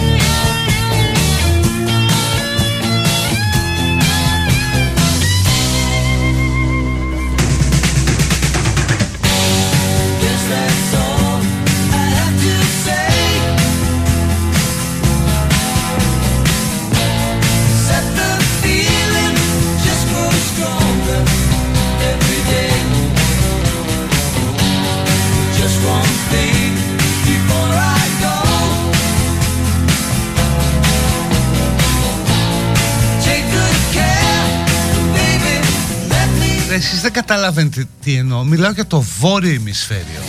Καταλαβαίνετε τι εννοώ. Μιλάω για το βόρειο ημισφαίριο.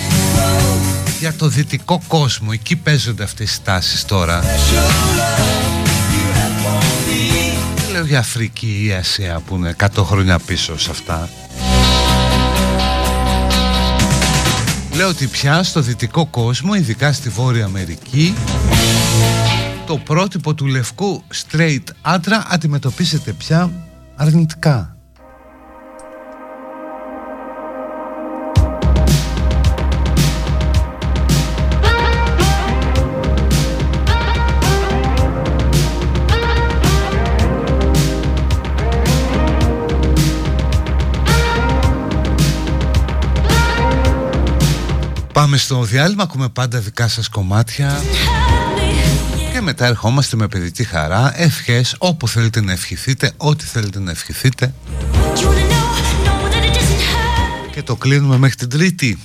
Για το δυτικό κόσμο. Εκεί παίζονται αυτές οι τάσεις τώρα. Δεν λέω για Αφρική ή Ασία που είναι 100 χρόνια πίσω σε αυτά. Λέω ότι πια στο δυτικό κόσμο, ειδικά στη Βόρεια Αμερική, το πρότυπο του λευκού straight άντρα αντιμετωπίζεται πια αρνητικά. Πάμε στο διάλειμμα, ακούμε πάντα δικά σας κομμάτια και μετά ερχόμαστε με παιδική χαρά, ευχές, όπου θέλετε να ευχηθείτε, ό,τι θέλετε να ευχηθείτε και το κλείνουμε μέχρι την Τρίτη.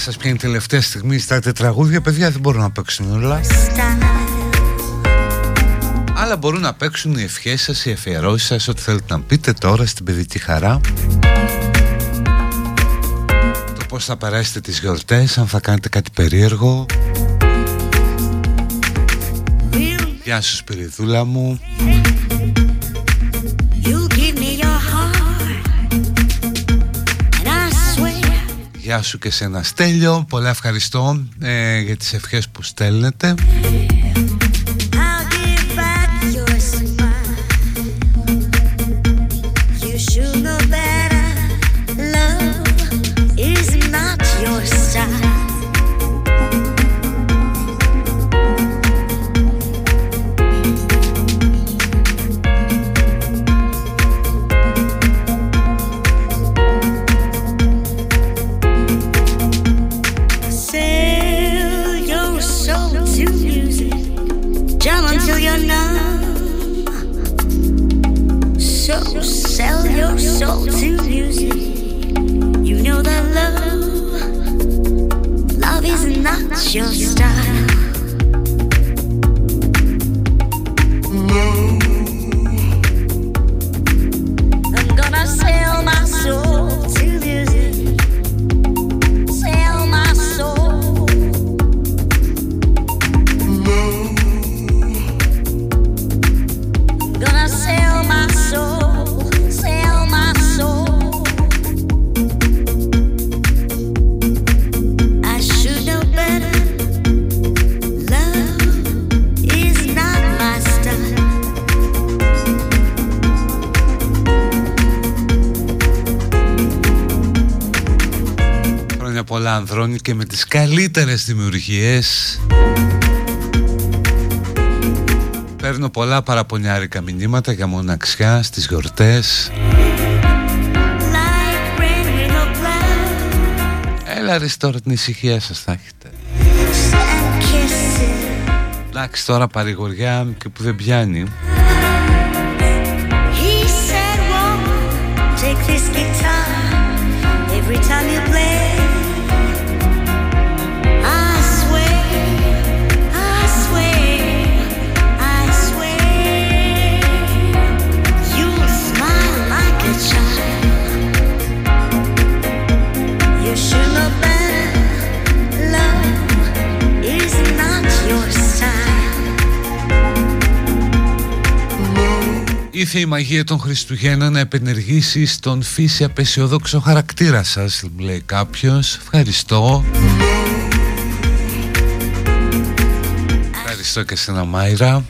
Σας πιάνει τελευταία στιγμή στα τραγούδια παιδιά δεν μπορούν να παίξουν όλα. Αλλά μπορούν να παίξουν οι ευχές σας, οι αφιερώσεις σας, ό,τι θέλετε να πείτε τώρα στην παιδική χαρά. Το πώς θα περάσετε τις γιορτές, αν θα κάνετε κάτι περίεργο. Γεια σου Σπυριδούλα μου Γεια σου και σε ένα Στέλιο. Πολλά ευχαριστώ ε, για τις ευχές που στέλνετε. I'll Χρόνια πολλά Ανδρώνη και με τις καλύτερες δημιουργίες Παίρνω πολλά παραπονιάρικα μηνύματα για μοναξιά στις γιορτές Like rain in a cloud. Έλα ρε τώρα την ησυχία σας θα έχετε And kisses. Εντάξει τώρα παρηγοριά και που δεν πιάνει Ήθε η μαγεία των Χριστουγέννων να επενεργήσει στον φύση απεσιοδόξο χαρακτήρα σας λέει κάποιος. Ευχαριστώ. Ευχαριστώ και σε Μάιρα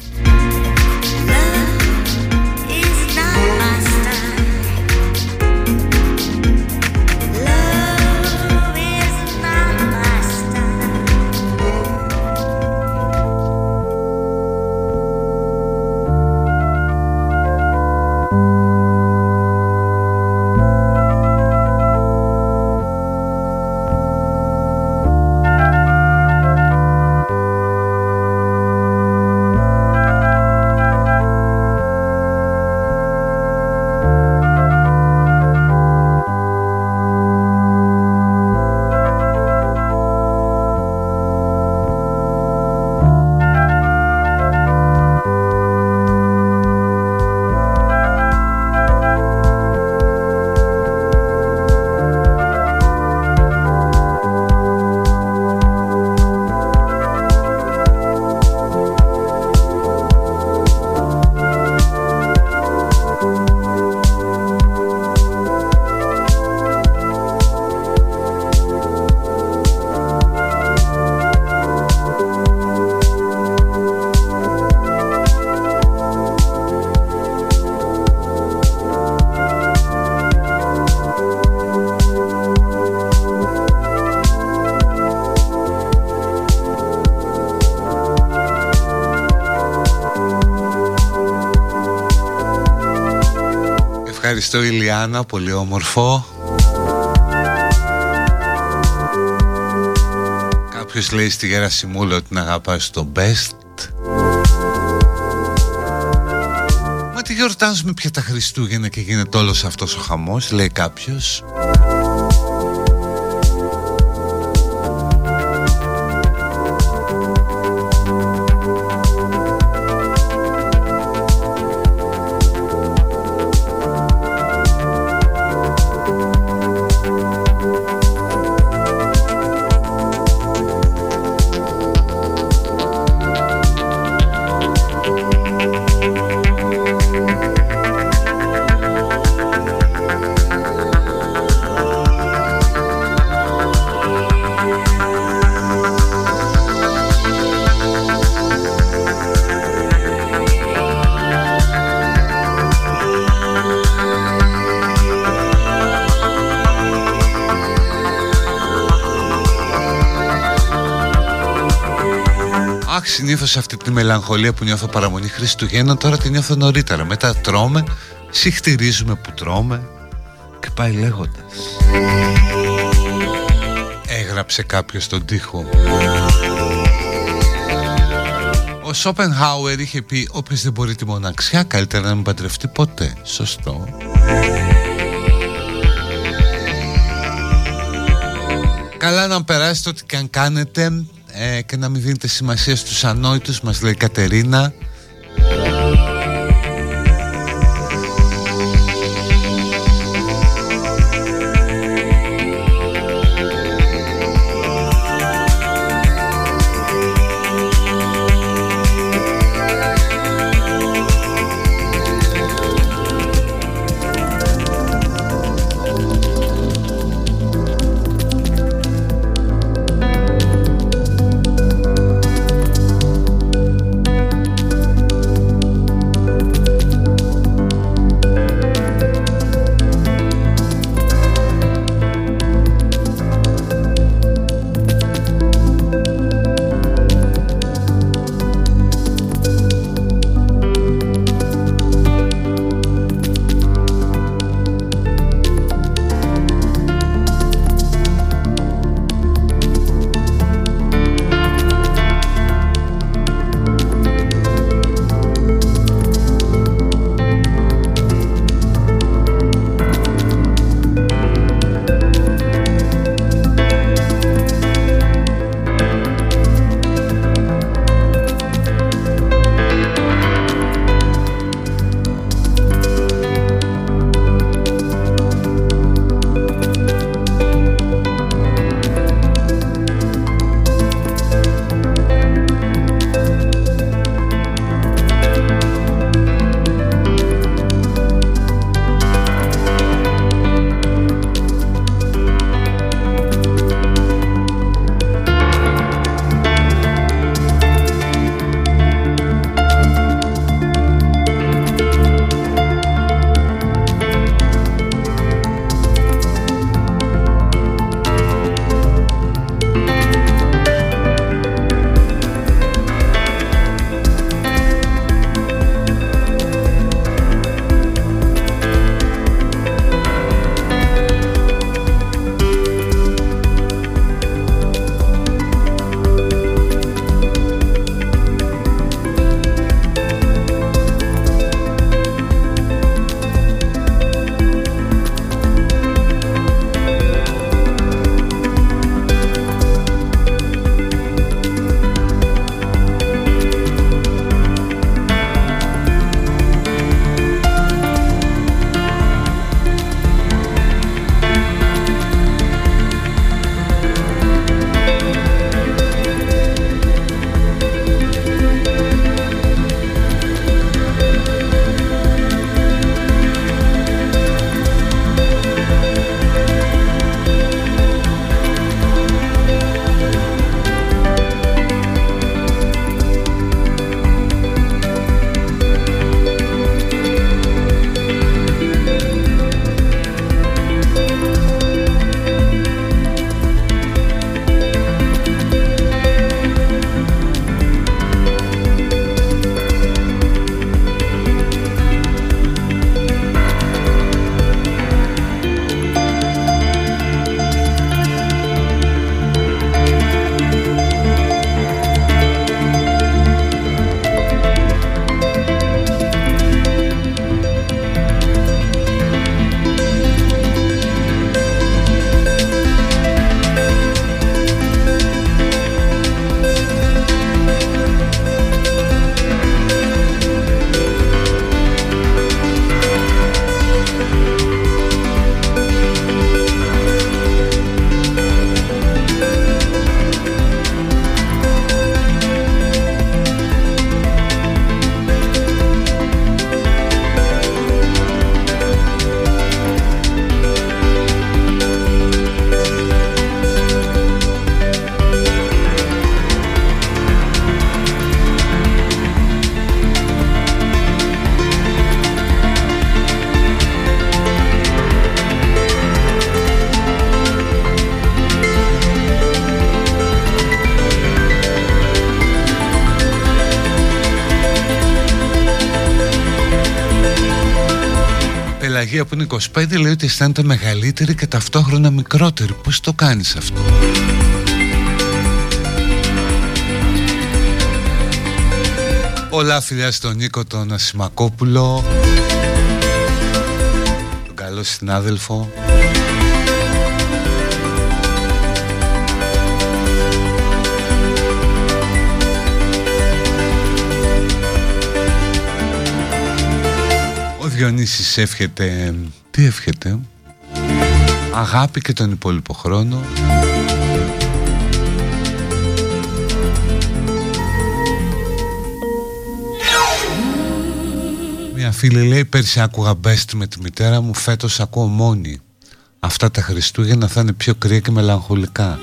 Λουκιανό, πολύ όμορφο. Κάποιος λέει στη Γερασιμούλα ότι να αγαπάς το best. Μα τι γιορτάζουμε πια τα Χριστούγεννα και γίνεται όλος αυτός ο χαμός, λέει κάποιος. Συνήθω αυτή τη μελαγχολία που νιώθω παραμονή Χριστουγέννων τώρα τη νιώθω νωρίτερα. Μετά τρώμε, συχτηρίζουμε που τρώμε και πάει λέγοντας. Έγραψε κάποιος τον τοίχο. Ο Σόπενχάουερ είχε πει όποιος δεν μπορεί τη μοναξιά καλύτερα να μην παντρευτεί ποτέ. Σωστό. Καλά να περάσετε ό,τι και αν κάνετε ε, και να μην δίνετε σημασία στους ανόητους μας λέει η Κατερίνα Οι 25 λέει ότι αισθάνεται μεγαλύτερη και ταυτόχρονα μικρότερη. Πώς το κάνεις αυτό; Πολλά φιλιά στον Νίκο τον Ασημακόπουλο Τον καλό συνάδελφο Διονύσης εύχεται Τι εύχεται; Αγάπη και τον υπόλοιπο χρόνο. Μια φίλη λέει πέρσι άκουγα μπέστη με τη μητέρα μου Φέτος ακούω μόνη. Αυτά τα Χριστούγεννα θα είναι πιο κρύα και μελαγχολικά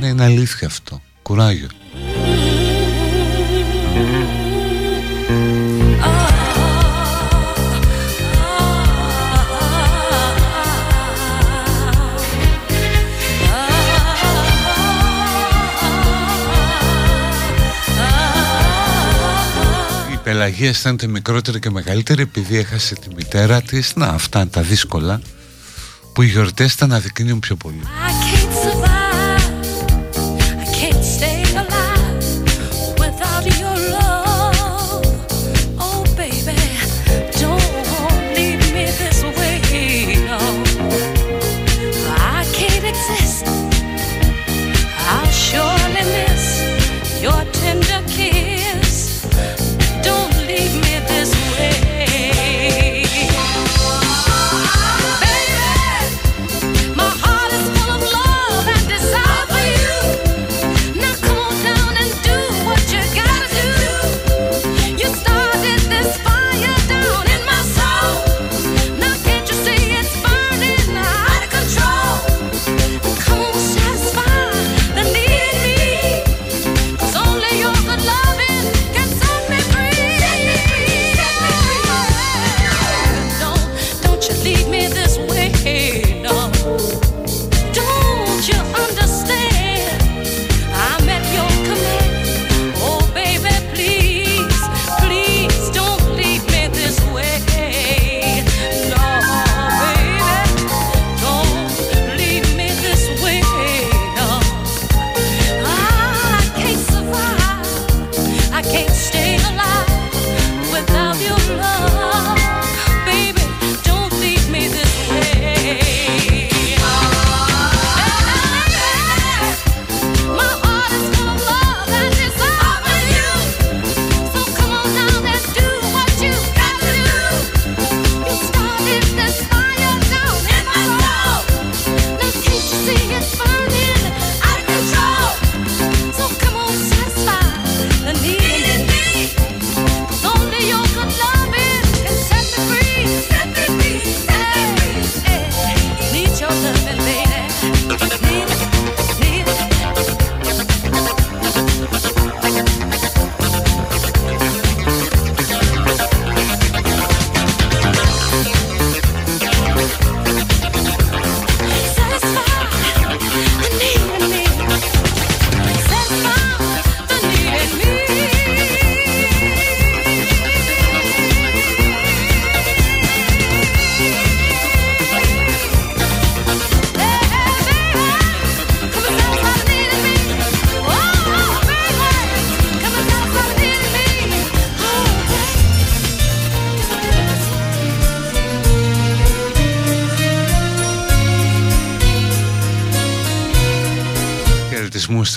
Ναι είναι αλήθεια αυτό. Κουράγιο. αλλαγή αισθάνεται μικρότερη και μεγαλύτερη επειδή έχασε τη μητέρα της. Να, αυτά τα δύσκολα που οι γιορτές τα αναδεικνύουν πιο πολύ.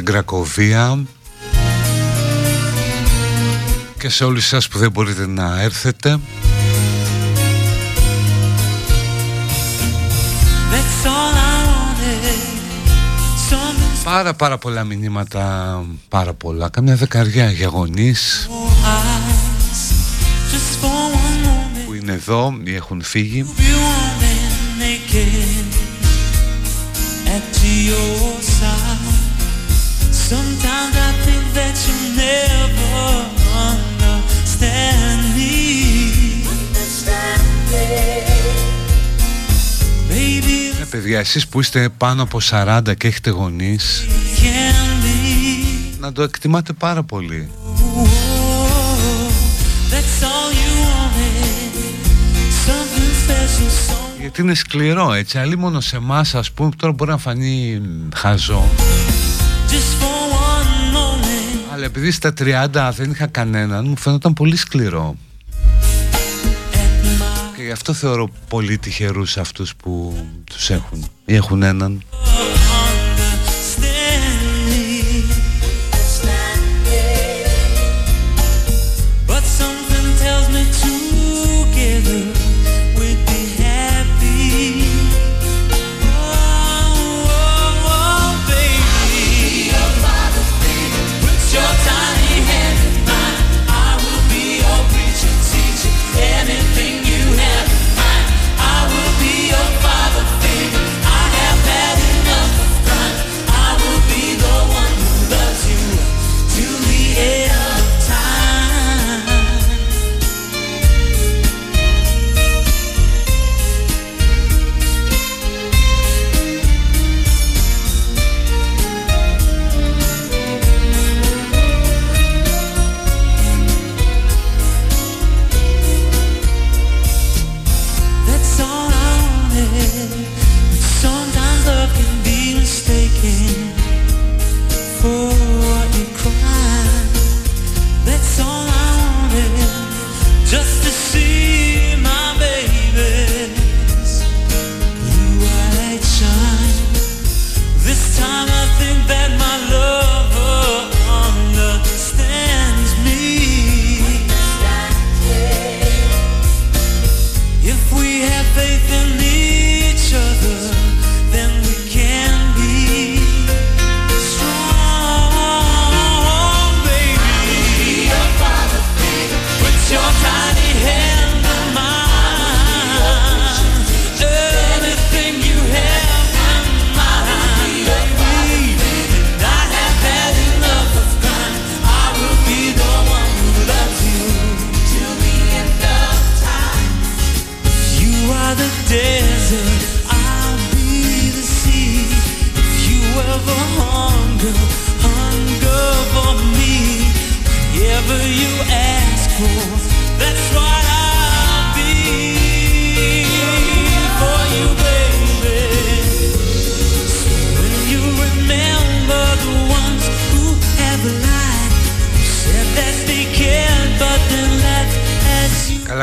Κρακοβία. Και σε όλους σας που δεν μπορείτε να έρθετε. Πάρα πάρα πολλά μηνύματα, πάρα πολλά, καμιά δεκαριά για γονείς που είναι εδώ ή έχουν φύγει. παιδιά, εσείς που είστε πάνω από 40 και έχετε γονείς να το εκτιμάτε πάρα πολύ. Γιατί είναι σκληρό έτσι, αλλή μόνο σε εμάς ας πούμε, τώρα μπορεί να φανεί χαζό. Αλλά επειδή στα 30 δεν είχα κανέναν, μου φαίνονταν πολύ σκληρό. Γι' αυτό θεωρώ πολύ τυχερούς αυτούς που τους έχουν ή έχουν έναν.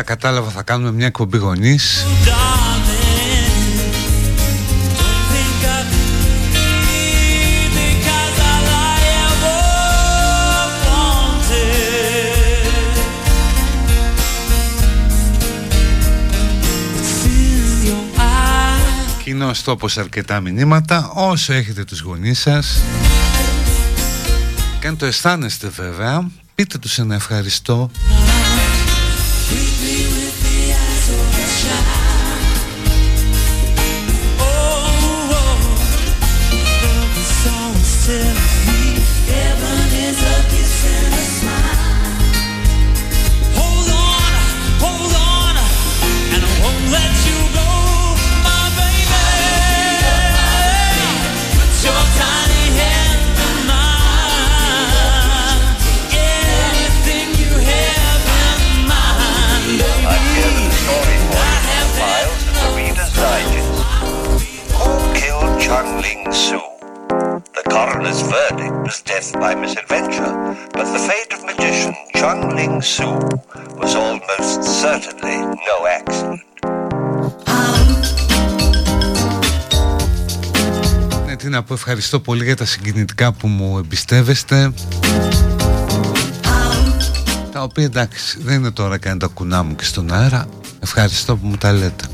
κατάλαβα θα κάνουμε μια εκπομπή γονείς. Κοινό τόπο αρκετά μηνύματα όσο έχετε τους γονείς σας. Και αν το αισθάνεστε βέβαια πείτε τους ένα ευχαριστώ. Completely death by misadventure, ναι, τι να πω, ευχαριστώ πολύ για τα συγκινητικά που μου εμπιστεύεστε. Τα οποία εντάξει δεν είναι τώρα καν τα κουνά μου και στον αέρα. Ευχαριστώ που μου τα λέτε.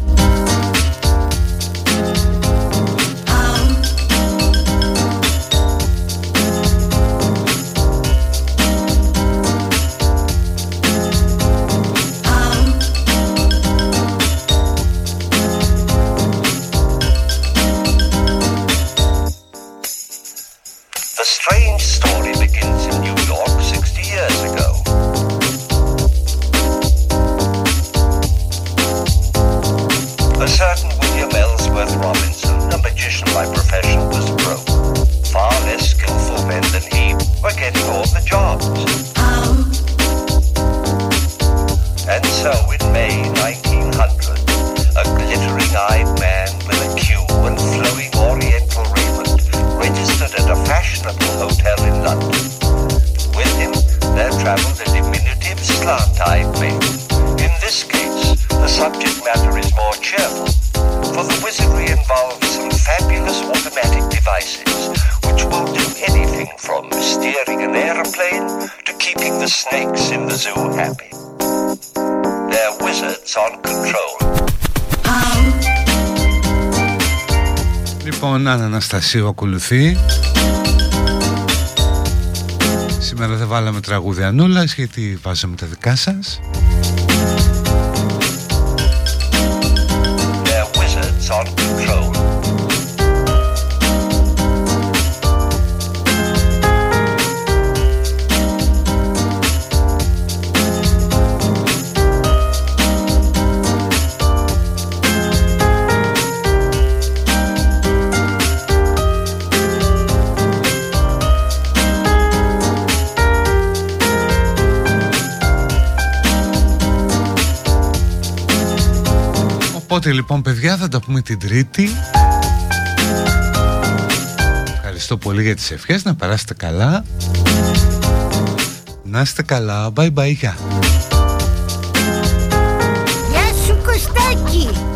Άννα Αναστασίου ακολουθεί. Σήμερα δεν βάλαμε τραγούδια νούλας γιατί βάζαμε τα δικά σας. Οπότε λοιπόν παιδιά θα τα πούμε την Τρίτη. Ευχαριστώ πολύ για τις ευχές, να περάσετε καλά. Να είστε καλά, bye bye, γεια. Σου Κωστάκη.